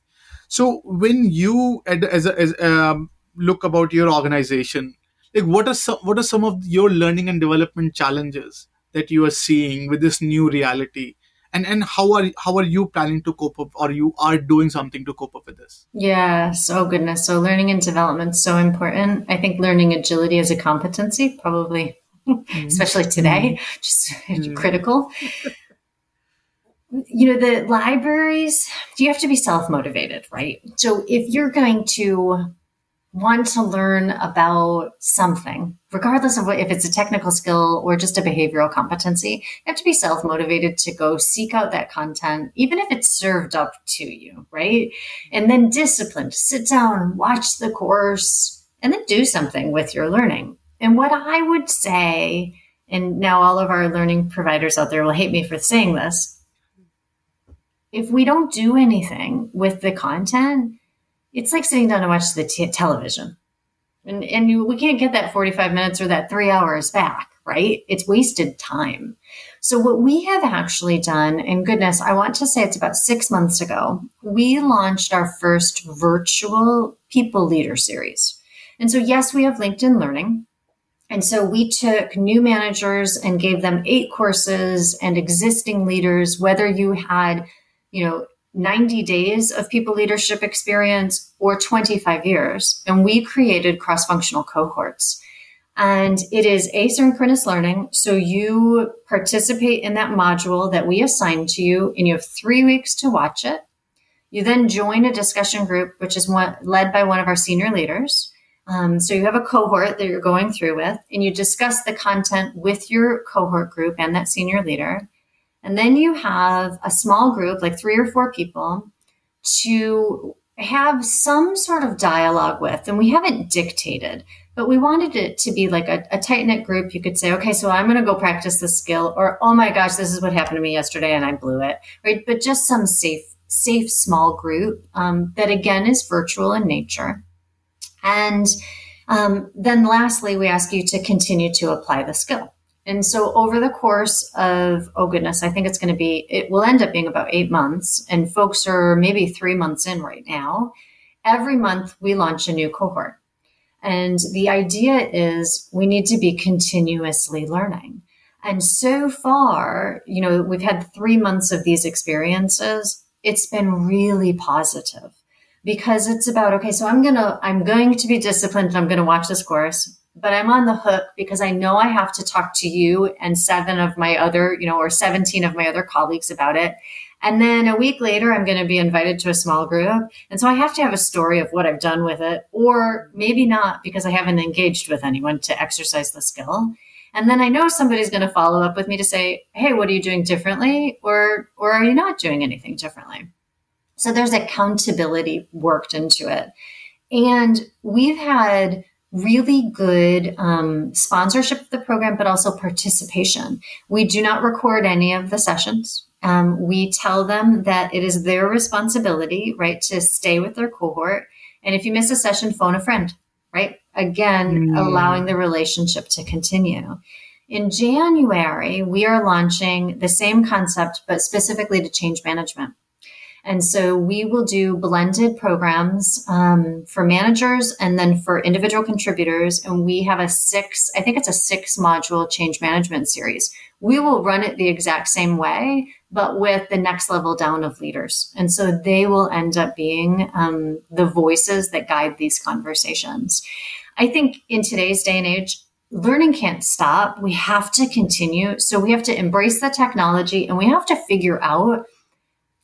B: So when you, as a, as, um, look about your organization, like what are some, what are some of your learning and development challenges that you are seeing with this new reality and and how are how are you planning to cope up or you are doing something to cope up with this
A: yes oh goodness so learning and development so important i think learning agility as a competency probably mm-hmm. especially today mm-hmm. just mm-hmm. critical you know the libraries you have to be self-motivated right so if you're going to want to learn about something, regardless of what, if it's a technical skill or just a behavioral competency, you have to be self motivated to go seek out that content, even if it's served up to you, right? And then disciplined, sit down, watch the course, and then do something with your learning. And what I would say, and now all of our learning providers out there will hate me for saying this. If we don't do anything with the content, it's like sitting down to watch the t- television. And, and you, we can't get that 45 minutes or that three hours back, right? It's wasted time. So, what we have actually done, and goodness, I want to say it's about six months ago, we launched our first virtual people leader series. And so, yes, we have LinkedIn Learning. And so we took new managers and gave them eight courses and existing leaders, whether you had, you know, 90 days of people leadership experience or 25 years. And we created cross functional cohorts. And it is asynchronous learning. So you participate in that module that we assign to you, and you have three weeks to watch it. You then join a discussion group, which is one, led by one of our senior leaders. Um, so you have a cohort that you're going through with, and you discuss the content with your cohort group and that senior leader. And then you have a small group, like three or four people, to have some sort of dialogue with, and we haven't dictated, but we wanted it to be like a, a tight knit group. You could say, okay, so I'm going to go practice this skill, or oh my gosh, this is what happened to me yesterday and I blew it, right? But just some safe, safe small group um, that again is virtual in nature. And um, then lastly, we ask you to continue to apply the skill. And so over the course of, oh goodness, I think it's going to be, it will end up being about eight months. And folks are maybe three months in right now. Every month we launch a new cohort. And the idea is we need to be continuously learning. And so far, you know, we've had three months of these experiences. It's been really positive because it's about, okay, so I'm going to, I'm going to be disciplined and I'm going to watch this course but I'm on the hook because I know I have to talk to you and seven of my other, you know, or 17 of my other colleagues about it. And then a week later, I'm going to be invited to a small group. And so I have to have a story of what I've done with it, or maybe not because I haven't engaged with anyone to exercise the skill. And then I know somebody's going to follow up with me to say, Hey, what are you doing differently? Or, or are you not doing anything differently? So there's accountability worked into it. And we've had really good um, sponsorship of the program, but also participation. We do not record any of the sessions. Um, we tell them that it is their responsibility, right, to stay with their cohort. And if you miss a session, phone a friend, right? Again, mm. allowing the relationship to continue. In January, we are launching the same concept, but specifically to change management. And so we will do blended programs um, for managers and then for individual contributors. And we have a six, I think it's a six module change management series. We will run it the exact same way, but with the next level down of leaders. And so they will end up being um, the voices that guide these conversations. I think in today's day and age, learning can't stop. We have to continue. So we have to embrace the technology and we have to figure out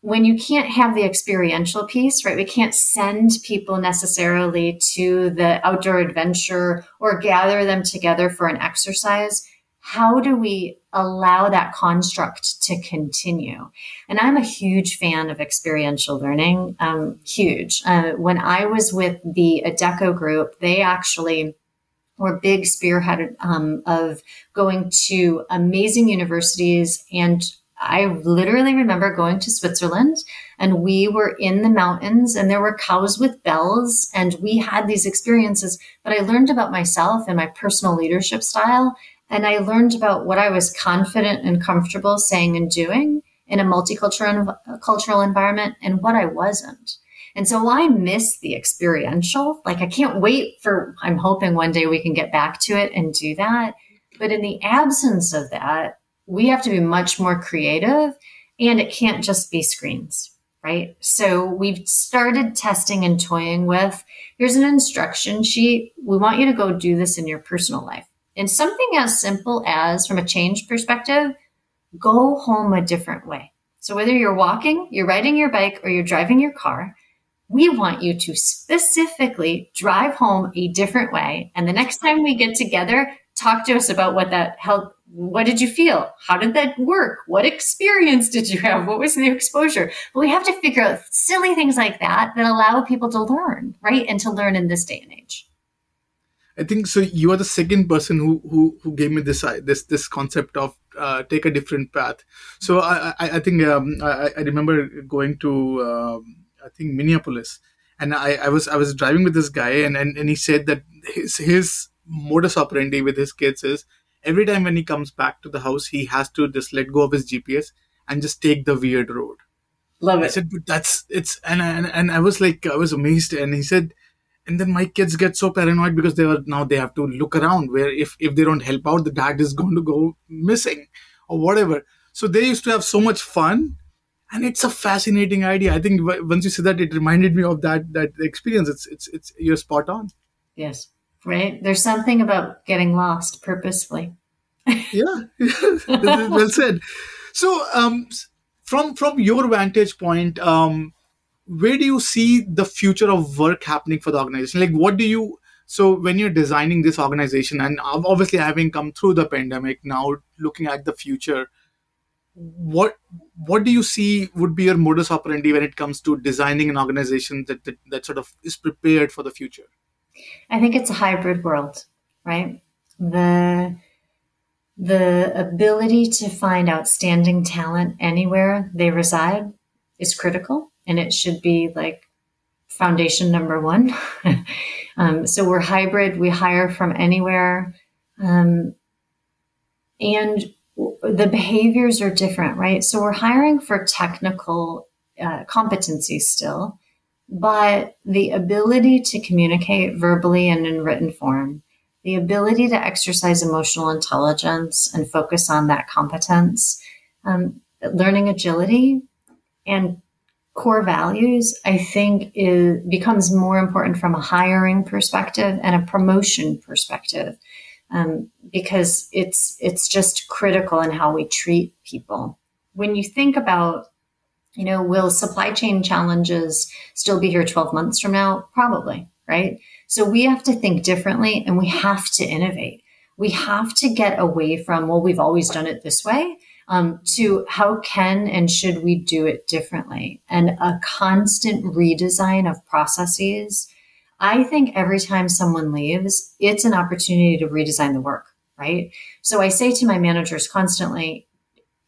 A: when you can't have the experiential piece, right? We can't send people necessarily to the outdoor adventure or gather them together for an exercise. How do we allow that construct to continue? And I'm a huge fan of experiential learning. Um, huge. Uh, when I was with the Adecco group, they actually were big spearheaded um, of going to amazing universities and I literally remember going to Switzerland and we were in the mountains and there were cows with bells and we had these experiences. But I learned about myself and my personal leadership style. And I learned about what I was confident and comfortable saying and doing in a multicultural cultural environment and what I wasn't. And so I miss the experiential. Like I can't wait for, I'm hoping one day we can get back to it and do that. But in the absence of that, we have to be much more creative and it can't just be screens right? So we've started testing and toying with here's an instruction sheet. We want you to go do this in your personal life. And something as simple as from a change perspective go home a different way. So whether you're walking you're riding your bike or you're driving your car we want you to specifically drive home a different way. And the next time we get together talk to us about what that helped what did you feel? How did that work? What experience did you have? What was the exposure? But we have to figure out silly things like that that allow people to learn, right? And to learn in this day and age.
B: I think so. You are the second person who who, who gave me this uh, this this concept of uh, take a different path. So I I, I think um, I, I remember going to um, I think Minneapolis, and I, I was I was driving with this guy, and, and and he said that his his modus operandi with his kids is every time when he comes back to the house, he has to just let go of his GPS and just take the weird road.
A: Love it. I
B: said, but that's it's and and and I was like, I was amazed, and he said, and then my kids get so paranoid because they are now they have to look around where if if they don't help out, the dad is going to go missing or whatever. So they used to have so much fun, and it's a fascinating idea. I think once you said that, it reminded me of that that experience. It's it's it's you're spot on.
A: Yes right? There's something about getting lost purposefully.
B: yeah, well said. So, um, from from your vantage point, um, where do you see the future of work happening for the organization? Like, what do you? So, when you're designing this organization, and obviously having come through the pandemic, now looking at the future, what what do you see would be your modus operandi when it comes to designing an organization that, that, that sort of is prepared for the future?
A: I think it's a hybrid world, right? The the ability to find outstanding talent anywhere they reside is critical and it should be like foundation number one. um, so we're hybrid, we hire from anywhere. Um, and the behaviors are different, right? So we're hiring for technical uh, competency still, but the ability to communicate verbally and in written form, the ability to exercise emotional intelligence and focus on that competence, um, learning agility and core values, I think is, becomes more important from a hiring perspective and a promotion perspective. Um, because it's it's just critical in how we treat people. When you think about, you know, will supply chain challenges still be here 12 months from now? Probably, right? So we have to think differently and we have to innovate. We have to get away from, well, we've always done it this way um, to how can and should we do it differently? And a constant redesign of processes. I think every time someone leaves, it's an opportunity to redesign the work, right? So I say to my managers constantly,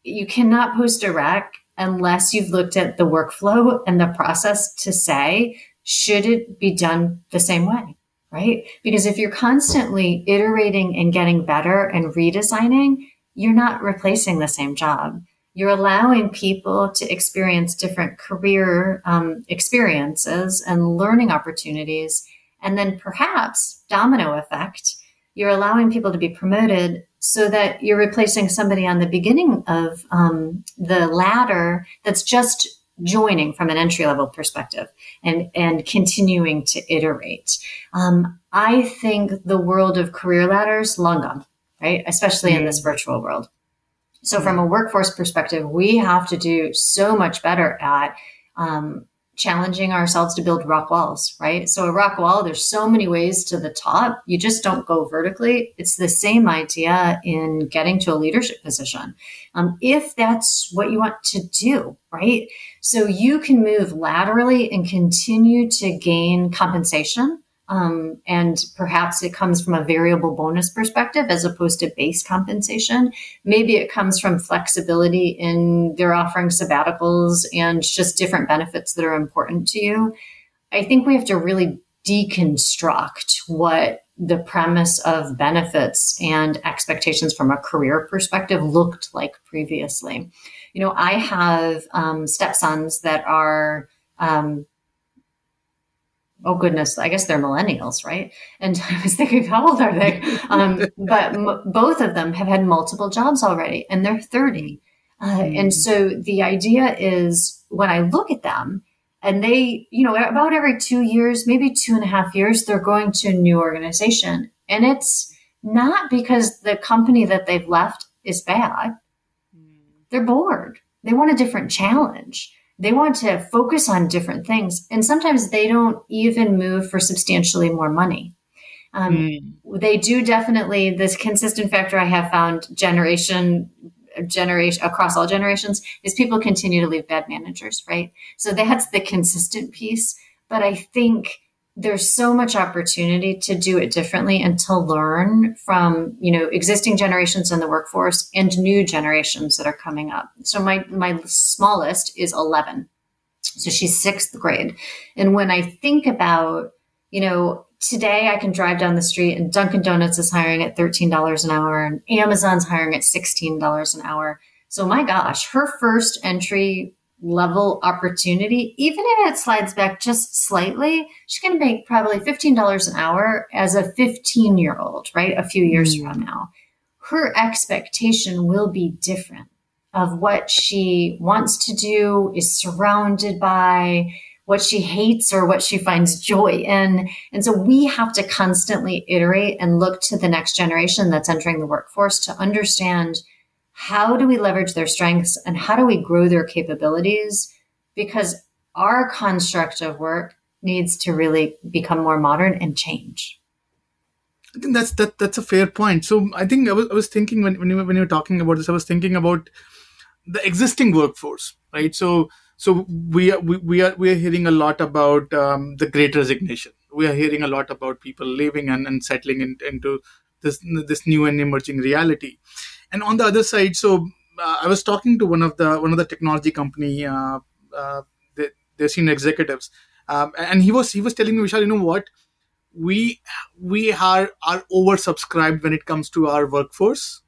A: you cannot post a rec unless you've looked at the workflow and the process to say, should it be done the same way? Right? Because if you're constantly iterating and getting better and redesigning, you're not replacing the same job. You're allowing people to experience different career um, experiences and learning opportunities. And then perhaps domino effect, you're allowing people to be promoted so that you're replacing somebody on the beginning of um, the ladder that's just joining from an entry level perspective and and continuing to iterate. Um, I think the world of career ladders long gone right? Especially in this virtual world. So, from a workforce perspective, we have to do so much better at um, challenging ourselves to build rock walls, right? So, a rock wall, there's so many ways to the top. You just don't go vertically. It's the same idea in getting to a leadership position. Um, if that's what you want to do, right? So, you can move laterally and continue to gain compensation um, and perhaps it comes from a variable bonus perspective as opposed to base compensation. Maybe it comes from flexibility in their offering sabbaticals and just different benefits that are important to you. I think we have to really deconstruct what the premise of benefits and expectations from a career perspective looked like previously. You know, I have um, stepsons that are um, oh goodness, I guess they're millennials, right? And I was thinking, how old are they? Um, but m- both of them have had multiple jobs already, and they're 30. Uh, mm. And so the idea is when I look at them, and they, you know, about every two years, maybe two and a half years, they're going to a new organization. And it's not because the company that they've left is bad. Mm. They're bored. They want a different challenge they want to focus on different things. And sometimes they don't even move for substantially more money. Um, mm. They do definitely, this consistent factor I have found generation, generation across all generations is people continue to leave bad managers, right? So that's the consistent piece. But I think there's so much opportunity to do it differently and to learn from you know existing generations in the workforce and new generations that are coming up. So my my smallest is 11 so she's sixth grade. And when i think about you know today i can drive down the street and dunkin donuts is hiring at $13 an hour and amazon's hiring at $16 an hour. So my gosh her first entry level opportunity, even if it slides back just slightly, she's going to make probably $15 an hour as a 15 year old, right? A few years mm. from now. Her expectation will be different of what she wants to do, is surrounded by, what she hates or what she finds joy in. And so we have to constantly iterate and look to the next generation that's entering the workforce to understand how do we leverage their strengths and how do we grow their capabilities? Because our construct of work needs to really become more modern and change.
B: I think that's that that's a fair point. So I think I was, I was thinking when when you, when you were talking about this, I was thinking about the existing workforce, right? So so we are we, we are we are hearing a lot about um, the Great Resignation. We are hearing a lot about people leaving and, and settling in, into this this new and emerging reality. And on the other side, so uh, I was talking to one of the one of the technology company, uh, uh, the, their senior executives, um, and he was he was telling me, Vishal, you know what? We we are are oversubscribed when it comes to our workforce,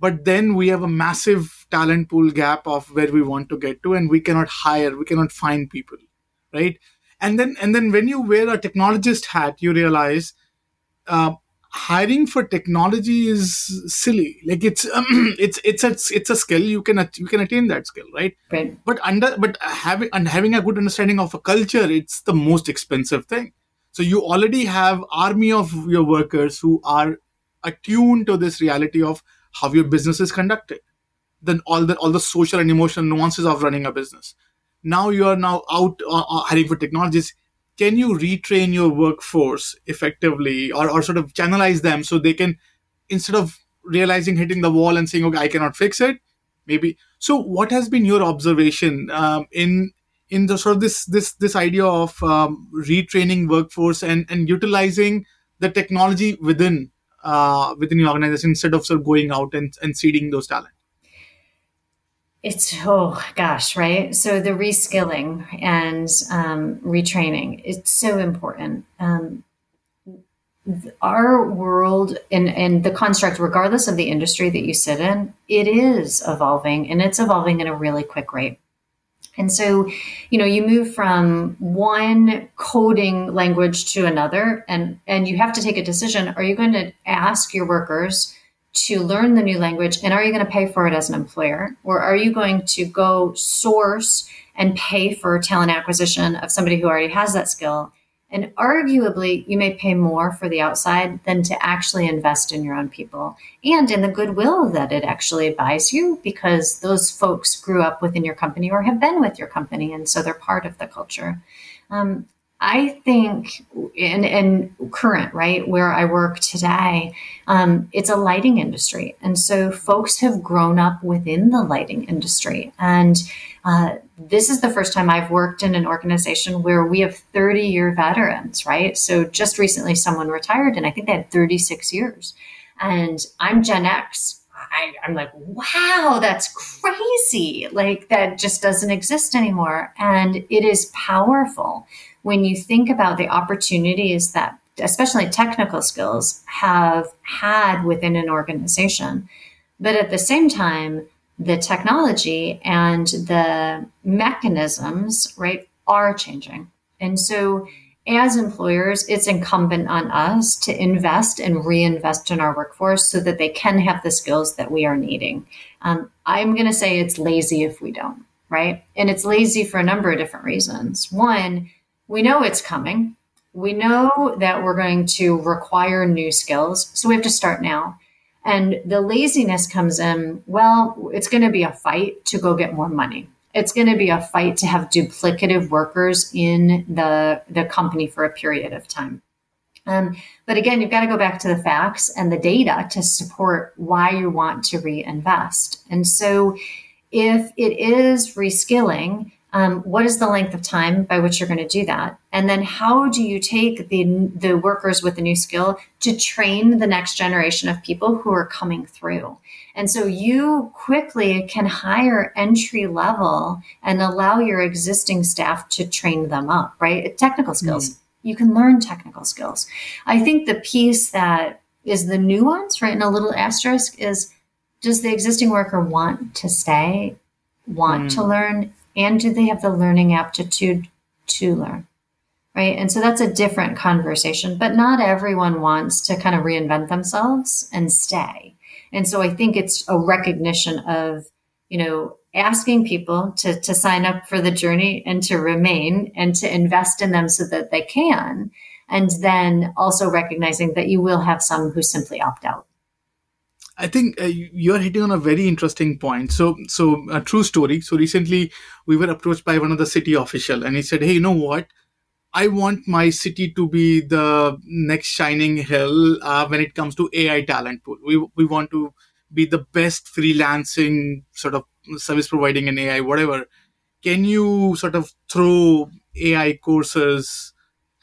B: but then we have a massive talent pool gap of where we want to get to, and we cannot hire, we cannot find people, right? And then and then when you wear a technologist hat, you realize. Uh, hiring for technology is silly. Like it's um, it's it's a it's a skill. You can you can attain that skill right?
A: Right.
B: But under but having and having a good understanding of a culture it's the most expensive thing. So you already have army of your workers who are attuned to this reality of how your business is conducted. Then all the all the social and emotional nuances of running a business. Now you are now out uh, uh hiring for technologies can you retrain your workforce effectively or, or sort of channelize them so they can instead of realizing hitting the wall and saying okay i cannot fix it maybe. So what has been your observation um, in in the sort of this this this idea of um, retraining workforce and and utilizing the technology within uh, within the organization instead of sort of going out and, and seeding those talent
A: it's oh gosh right? So the reskilling and um, retraining it's so important. Um, our world and, and the construct regardless of the industry that you sit in it is evolving and it's evolving at a really quick rate. And so you know you move from one coding language to another and and you have to take a decision. Are you going to ask your workers to learn the new language and are you going to pay for it as an employer? Or are you going to go source and pay for talent acquisition of somebody who already has that skill? And arguably you may pay more for the outside than to actually invest in your own people and in the goodwill that it actually buys you because those folks grew up within your company or have been with your company and so they're part of the culture. Um, I think in, in current, right, where I work today, um, it's a lighting industry. And so folks have grown up within the lighting industry. And uh, this is the first time I've worked in an organization where we have 30 year veterans, right? So just recently someone retired and I think they had 36 years. And I'm Gen X. I, I'm like, wow, that's crazy. Like that just doesn't exist anymore. And it is powerful when you think about the opportunities that especially technical skills have had within an organization but at the same time the technology and the mechanisms right are changing. And so as employers it's incumbent on us to invest and reinvest in our workforce so that they can have the skills that we are needing. Um, i'm going to say it's lazy if we don't right? And it's lazy for a number of different reasons. One we know it's coming. We know that we're going to require new skills. So we have to start now. And the laziness comes in, well, it's going to be a fight to go get more money. It's going to be a fight to have duplicative workers in the, the company for a period of time. Um, but again, you've got to go back to the facts and the data to support why you want to reinvest. And so if it is reskilling, um, what is the length of time by which you're going to do that? And then how do you take the the workers with a new skill to train the next generation of people who are coming through? And so you quickly can hire entry level and allow your existing staff to train them up right? Technical skills. Mm. you can learn technical skills. I think the piece that is the nuance right and a little asterisk is does the existing worker want to stay want mm. to learn and do they have the learning aptitude to learn right? And so that's a different conversation but not everyone wants to kind of reinvent themselves and stay. And so i think it's a recognition of you know asking people to to sign up for the journey and to remain and to invest in them so that they can. And then also recognizing that you will have some who simply opt out
B: I think uh, you're hitting on a very interesting point. So, so a true story. So recently, we were approached by one of the city official, and he said, "Hey, you know what? I want my city to be the next shining hill uh, when it comes to AI talent pool. We we want to be the best freelancing sort of service providing in AI, whatever. Can you sort of throw AI courses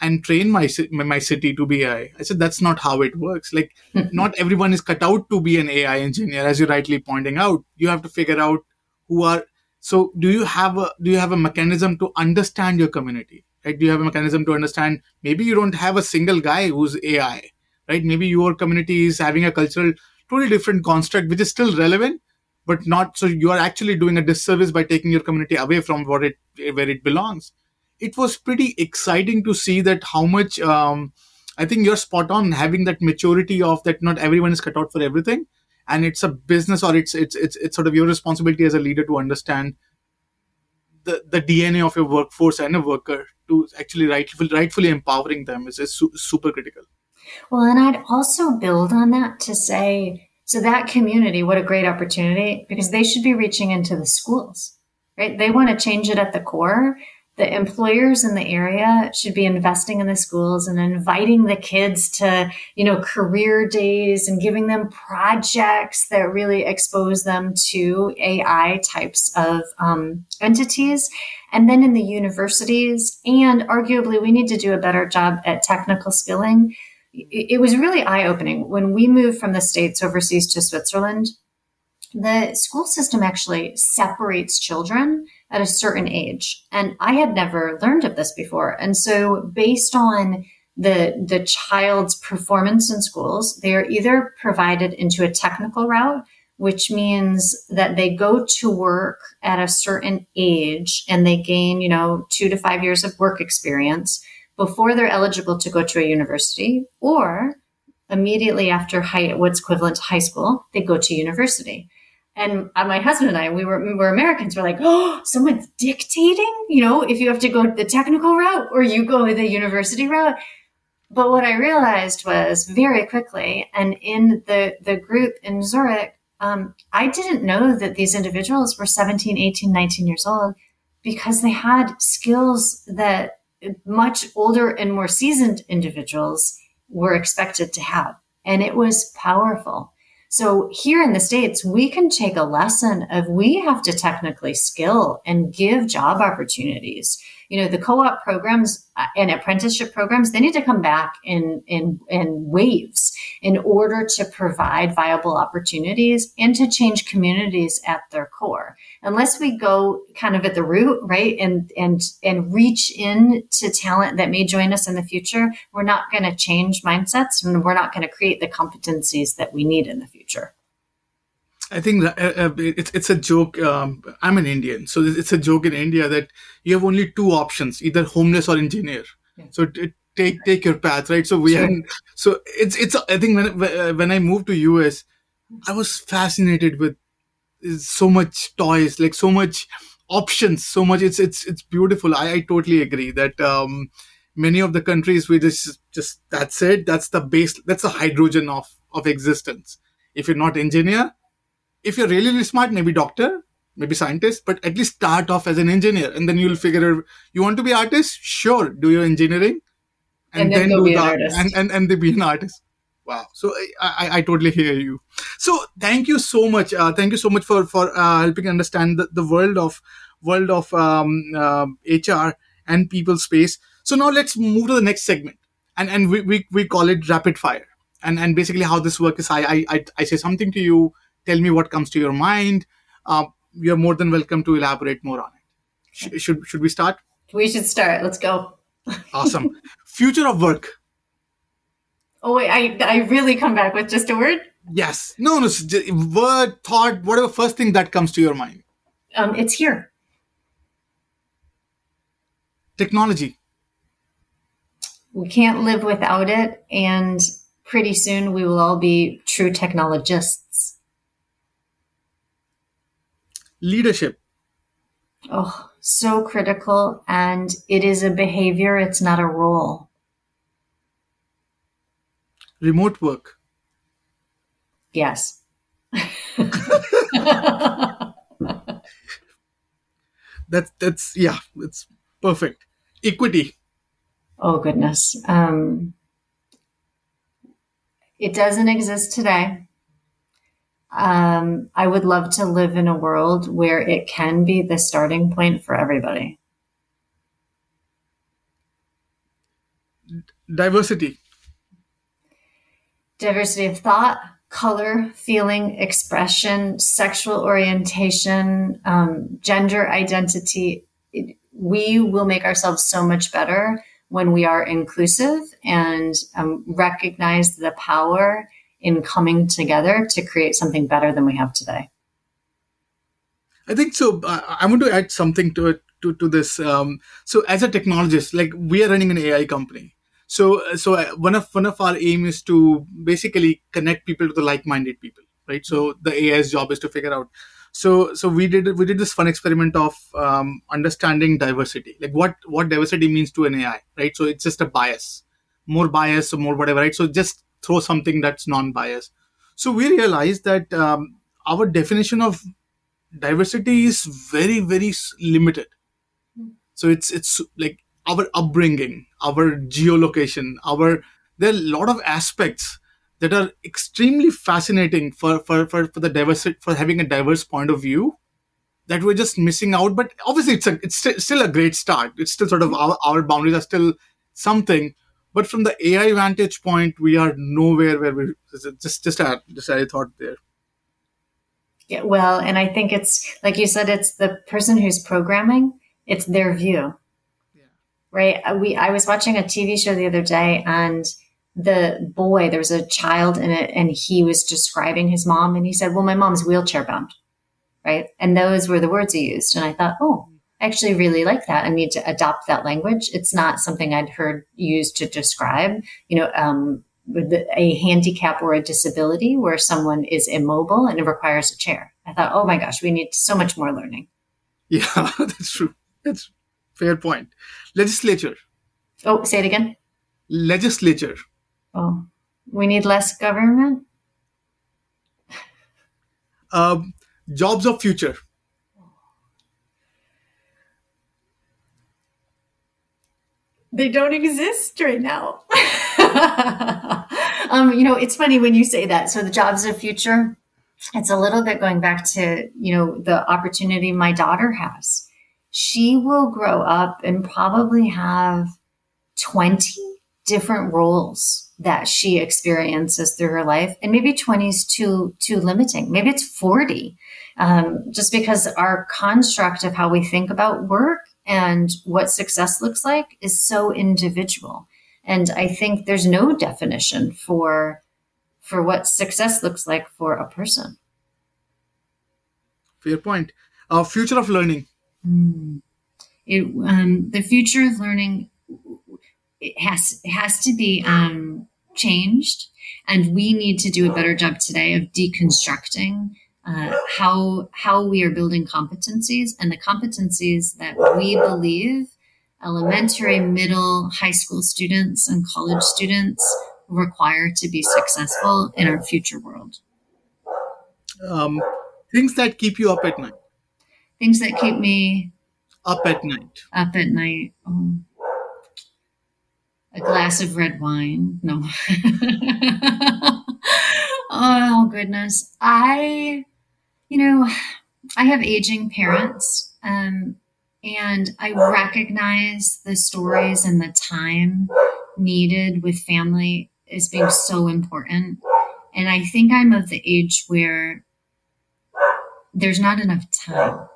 B: and train my my city to be AI. I said that's not how it works. Like not everyone is cut out to be an AI engineer, as you're rightly pointing out. You have to figure out who are. So do you have a do you have a mechanism to understand your community? Right? Do you have a mechanism to understand? Maybe you don't have a single guy who's AI, right? Maybe your community is having a cultural totally different construct, which is still relevant, but not so you are actually doing a disservice by taking your community away from what it where it belongs it was pretty exciting to see that how much um, I think you're spot on having that maturity of that not everyone is cut out for everything and it's a business or it's it's it's, it's sort of your responsibility as a leader to understand the, the DNA of your workforce and a worker to actually rightfully, rightfully empowering them is, is su- super critical.
A: Well, and I'd also build on that to say, so that community, what a great opportunity because they should be reaching into the schools, right? They want to change it at the core the employers in the area should be investing in the schools and inviting the kids to, you know, career days and giving them projects that really expose them to AI types of um, entities. And then in the universities, and arguably, we need to do a better job at technical skilling. It was really eye opening when we moved from the States overseas to Switzerland. The school system actually separates children at a certain age. And I had never learned of this before. And so based on the, the child's performance in schools, they are either provided into a technical route, which means that they go to work at a certain age and they gain, you know, two to five years of work experience before they're eligible to go to a university or immediately after high, what's equivalent to high school, they go to university. And uh, my husband and I, we were, we were Americans. We're like, oh, someone's dictating, you know, if you have to go the technical route or you go the university route. But what I realized was very quickly, and in the, the group in Zurich, um, I didn't know that these individuals were 17, 18, 19 years old because they had skills that much older and more seasoned individuals were expected to have. And it was powerful. So here in the States, we can take a lesson of we have to technically skill and give job opportunities. You know, the co-op programs uh, and apprenticeship programs, they need to come back in, in, in waves in order to provide viable opportunities and to change communities at their core. Unless we go kind of at the root, right, and and and reach in to talent that may join us in the future, we're not going to change mindsets and we're not going to create the competencies that we need in the future.
B: I think that, uh, uh, it's it's a joke. Um, I'm an Indian, so it's a joke in India that you have only two options: either homeless or engineer. Yeah. So it, it, take take your path, right? So we sure. so it's it's. I think when when I moved to US, I was fascinated with so much toys, like so much options, so much. It's it's it's beautiful. I, I totally agree that um, many of the countries we just just that's it. That's the base. That's the hydrogen of of existence. If you're not engineer, if you're really, really smart, maybe doctor, maybe scientist, but at least start off as an engineer, and then you'll figure out. You want to be artist? Sure, do your engineering, and, and then, then do that, and and and they be an artist. Wow. So I, I, I, totally hear you. So thank you so much. Uh, thank you so much for for uh, helping understand the, the world of world of um, uh, HR and people space. So now let's move to the next segment, and and we, we, we call it rapid fire. And and basically how this works is I I I say something to you, tell me what comes to your mind. Uh, you're more than welcome to elaborate more on it. Sh- should should we start?
A: We should start. Let's go.
B: awesome. Future of work.
A: Oh wait, I I really come back with just a word.
B: Yes. No, no. Word, thought, whatever first thing that comes to your mind.
A: Um, it's here.
B: Technology.
A: We can't live without it, and pretty soon we will all be true technologists.
B: Leadership.
A: Oh, so critical, and it is a behavior. It's not a role
B: remote work?
A: Yes.
B: that's that's yeah, it's perfect. Equity.
A: Oh goodness. Um, it doesn't exist today. Um, I would love to live in a world where it can be the starting point for everybody.
B: Diversity.
A: Diversity of thought, color, feeling, expression, sexual orientation, um, gender identity. It, we will make ourselves so much better when we are inclusive and um, recognize the power in coming together to create something better than we have today.
B: I think so. Uh, I want to add something to it to, to this. Um, so as a technologist, like we are running an AI company. So so uh, one of one of our aim is to basically connect people to the like-minded people, right? So the AI's job is to figure out. So so we did we did this fun experiment of um, understanding diversity, like what what diversity means to an AI, right? So it's just a bias, more bias or more whatever, right? So just throw something that's non-biased. So we realized that um, our definition of diversity is very very limited. So it's it's like our upbringing, our geolocation, our there are a lot of aspects that are extremely fascinating for for for, for the diversity for having a diverse point of view that we're just missing out but obviously it's a it's st- still a great start it's still sort of our, our boundaries are still something but from the AI vantage point, we are nowhere where we just just a just a thought there.
A: Yeah, well, and I think it's like you said, it's the person who's programming. It's their view, yeah. right? Uh, we I was watching a TV show the other day, and the boy there was a child in it, and he was describing his mom, and he said, "Well, my mom's wheelchair bound," right? And those were the words he used, and I thought, oh, actually really like that I need to adopt that language. It's not something I'd heard used to describe, you know, um, a handicap or a disability where someone is immobile and it requires a chair. I thought, oh my gosh, we need so much more learning.
B: Yeah, that's true. That's fair point. Legislature.
A: Oh, say it again.
B: Legislature.
A: Oh, we need less government.
B: Um, jobs of future.
A: They don't exist right now. um, you know, it's funny when you say that. So the jobs of future, it's a little bit going back to, you know, the opportunity my daughter has. She will grow up and probably have 20 different roles that she experiences through her life. And maybe 20 is too, too limiting. Maybe it's 40. Um, just because our construct of how we think about work and what success looks like is so individual. And I think there's no definition for for what success looks like for a person.
B: Fair point. Uh, future of learning.
A: Mm. It, um, the future of learning it has it has to be um, changed, and we need to do a better job today of deconstructing uh, how how we are building competencies and the competencies that we believe elementary, middle, high school students and college students require to be successful in our future world.
B: Um, things that keep you up at night.
A: Things that keep me
B: up at night.
A: Up at night. Oh. A glass of red wine. No. oh goodness. I you know, I have aging parents, um, and I recognize the stories and the time needed with family is being so important. And I think I'm of the age where there's not enough time,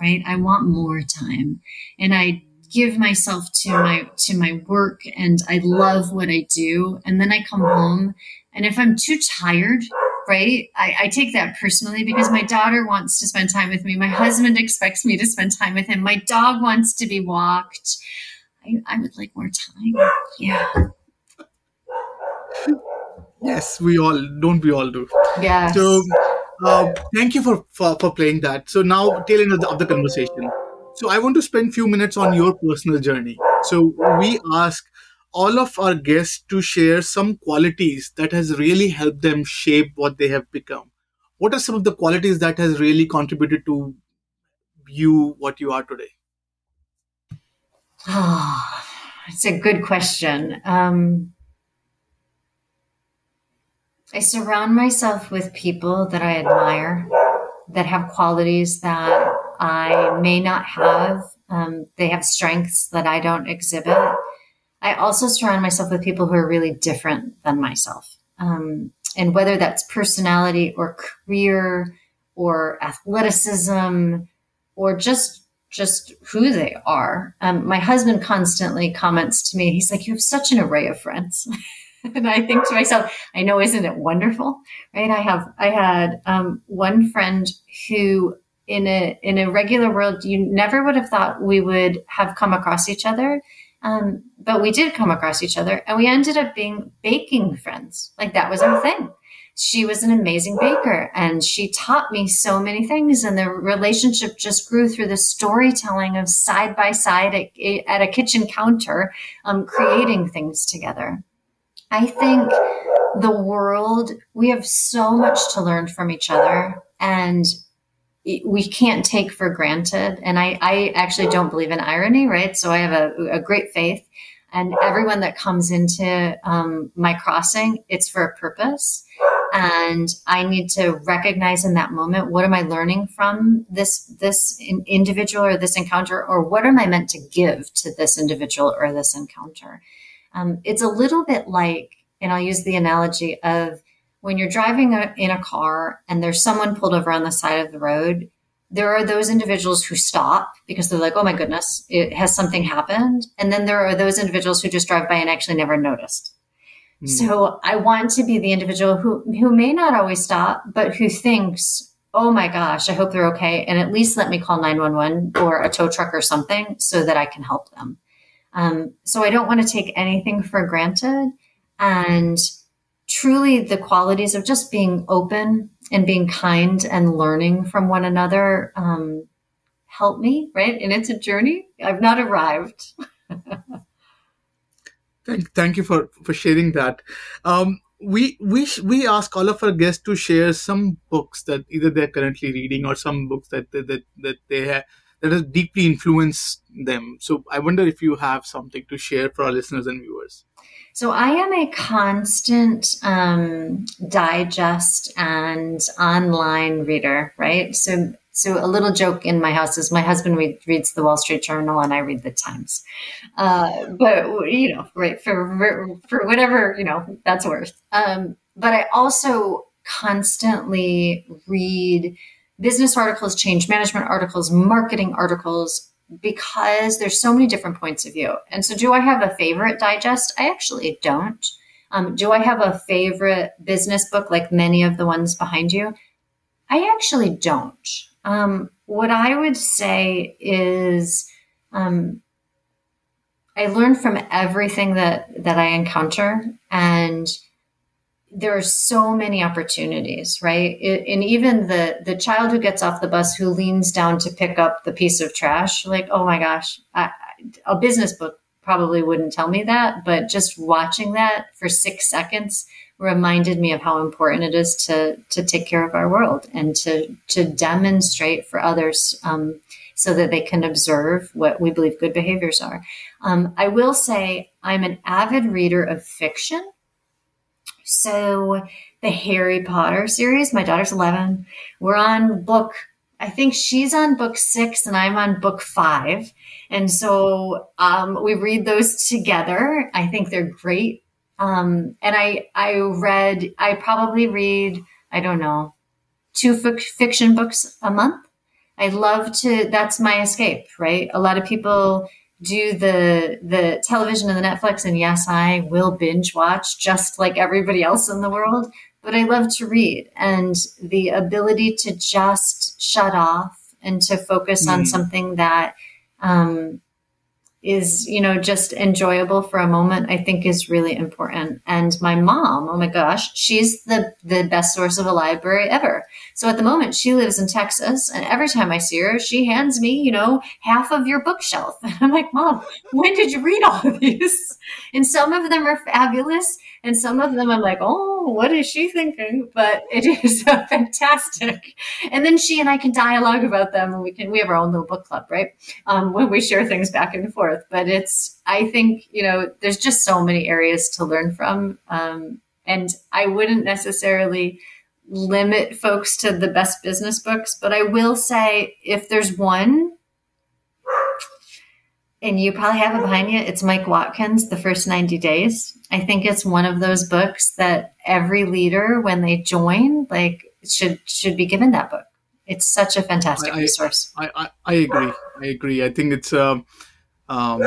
A: right? I want more time. And I give myself to my to my work and I love what I do. And then I come home and if I'm too tired right? I, I, take that personally because my daughter wants to spend time with me. My husband expects me to spend time with him. My dog wants to be walked. I, I would like more time. Yeah.
B: Yes, we all don't. We all do.
A: Yeah.
B: So, uh, thank you for, for for playing that. So now, tail end of the, of the conversation. So I want to spend few minutes on your personal journey. So we ask all of our guests to share some qualities that has really helped them shape what they have become what are some of the qualities that has really contributed to you what you are today
A: oh, it's a good question um, I surround myself with people that I admire, that have qualities that I may not have. Um, they have strengths that I don't exhibit. I also surround myself with people who are really different than myself. Um, and whether that's personality or career or athleticism or just just who they are. Um, my husband constantly comments to me, he's like, You have such an array of friends. and I think to myself, I know, isn't it wonderful? Right. I have, I had um, one friend who in a, in a regular world, you never would have thought we would have come across each other. Um, but we did come across each other and we ended up being baking friends. Like that was our thing she was an amazing baker and she taught me so many things and the relationship just grew through the storytelling of side by side at, at a kitchen counter um, creating things together i think the world we have so much to learn from each other and we can't take for granted. And i, I actually don't believe in irony right? So i have a, a great faith. And everyone that comes into um, my crossing it's for a purpose. And I need to recognize in that moment what am I learning from this this individual or this encounter, or what am I meant to give to this individual or this encounter. Um, it's a little bit like, and I'll use the analogy of when you're driving a, in a car and there's someone pulled over on the side of the road. There are those individuals who stop because they're like, "Oh my goodness, it has something happened," and then there are those individuals who just drive by and actually never noticed Hmm. So I want to be the individual who, who may not always stop, but who thinks, oh my gosh, I hope they're okay. And at least let me call 911 or a tow truck or something so that I can help them. Um, so I don't want to take anything for granted. And truly, the qualities of just being open and being kind and learning from one another um, help me, right? And it's a journey. I've not arrived.
B: Thank, thank you for, for sharing that. Um, we we we ask all of our guests to share some books that either they're currently reading or some books that that that they have that has deeply influenced them. So I wonder if you have something to share for our listeners and viewers.
A: So I am a constant um, digest and online reader, right? So so a little joke in my house is my husband read, reads the Wall Street Journal and I read the Times. Uh, but you know, right for for whatever you know that's worth. Um, but I also constantly read business articles, change management articles, marketing articles because there's so many different points of view. And so, do I have a favorite digest? I actually don't. Um, do I have a favorite business book like many of the ones behind you? I actually don't. Um, what I would say is um, I learn from everything that that I encounter, and there are so many opportunities, right? It, and even the the child who gets off the bus who leans down to pick up the piece of trash, like, oh my gosh, a business book probably wouldn't tell me that, but just watching that for six seconds reminded me of how important it is to to take care of our world and to to demonstrate for others um, so that they can observe what we believe good behaviors are. Um, I will say I'm an avid reader of fiction. So the Harry Potter series, my daughter's 11. We're on book I think she's on book six and I'm on book five. And so um, we read those together. I think they're great um, and I, I read, I probably read, I don't know, two fiction books a month. I love to, that's my escape, right? A lot of people do the, the television and the Netflix. And yes, I will binge watch just like everybody else in the world, but I love to read and the ability to just shut off and to focus mm. on something that, um, is you know just enjoyable for a moment i think is really important and my mom oh my gosh she's the the best source of a library ever so at the moment she lives in texas and every time i see her she hands me you know half of your bookshelf and i'm like mom when did you read all of these and some of them are fabulous and some of them I'm like, oh, what is she thinking? But it is fantastic. And then she and I can dialogue about them, and we can we have our own little book club, right? Um, when we share things back and forth. But it's I think you know there's just so many areas to learn from. Um, And I wouldn't necessarily limit folks to the best business books, but I will say if there's one, and you probably have it behind you, it's Mike Watkins, The First 90 Days. I think it's one of those books that every leader, when they join, like should should be given that book. It's such a fantastic
B: I,
A: resource.
B: I, I, I agree. I agree. I think it's a um,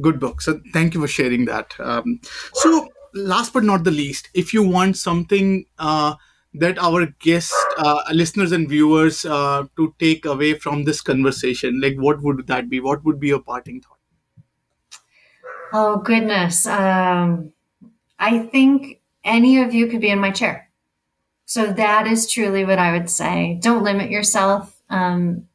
B: good book. So thank you for sharing that. Um, so last but not the least, if you want something uh, that our guests, uh, listeners and viewers uh, to take away from this conversation, like what would that be? What would be your parting thought?
A: Oh goodness. Um, I think any of you could be in my chair. So that is truly what I would say. Don't limit yourself. Um,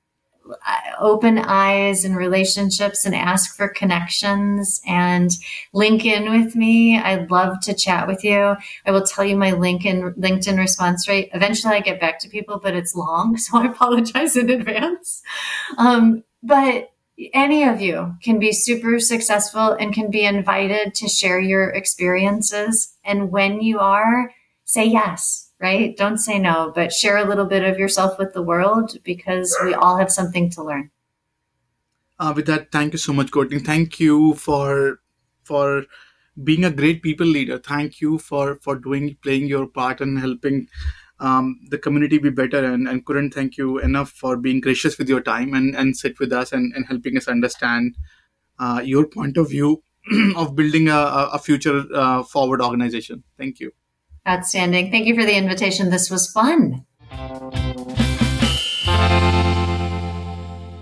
A: open eyes and relationships and ask for connections and link in with me. I'd love to chat with you. I will tell you my LinkedIn LinkedIn response rate. Eventually I get back to people, but it's long, so I apologize in advance. Um, but any of you can be super successful and can be invited to share your experiences. And when you are, say yes, right? Don't say no, but share a little bit of yourself with the world because we all have something to learn.
B: Uh, with that, thank you so much, Courtney. Thank you for for being a great people leader. Thank you for for doing playing your part and helping um, the community be better and, and couldn't thank you enough for being gracious with your time and, and sit with us and, and helping us understand uh, your point of view of building a, a future uh, forward organization. Thank you.
A: Outstanding. Thank you for the invitation. This was fun.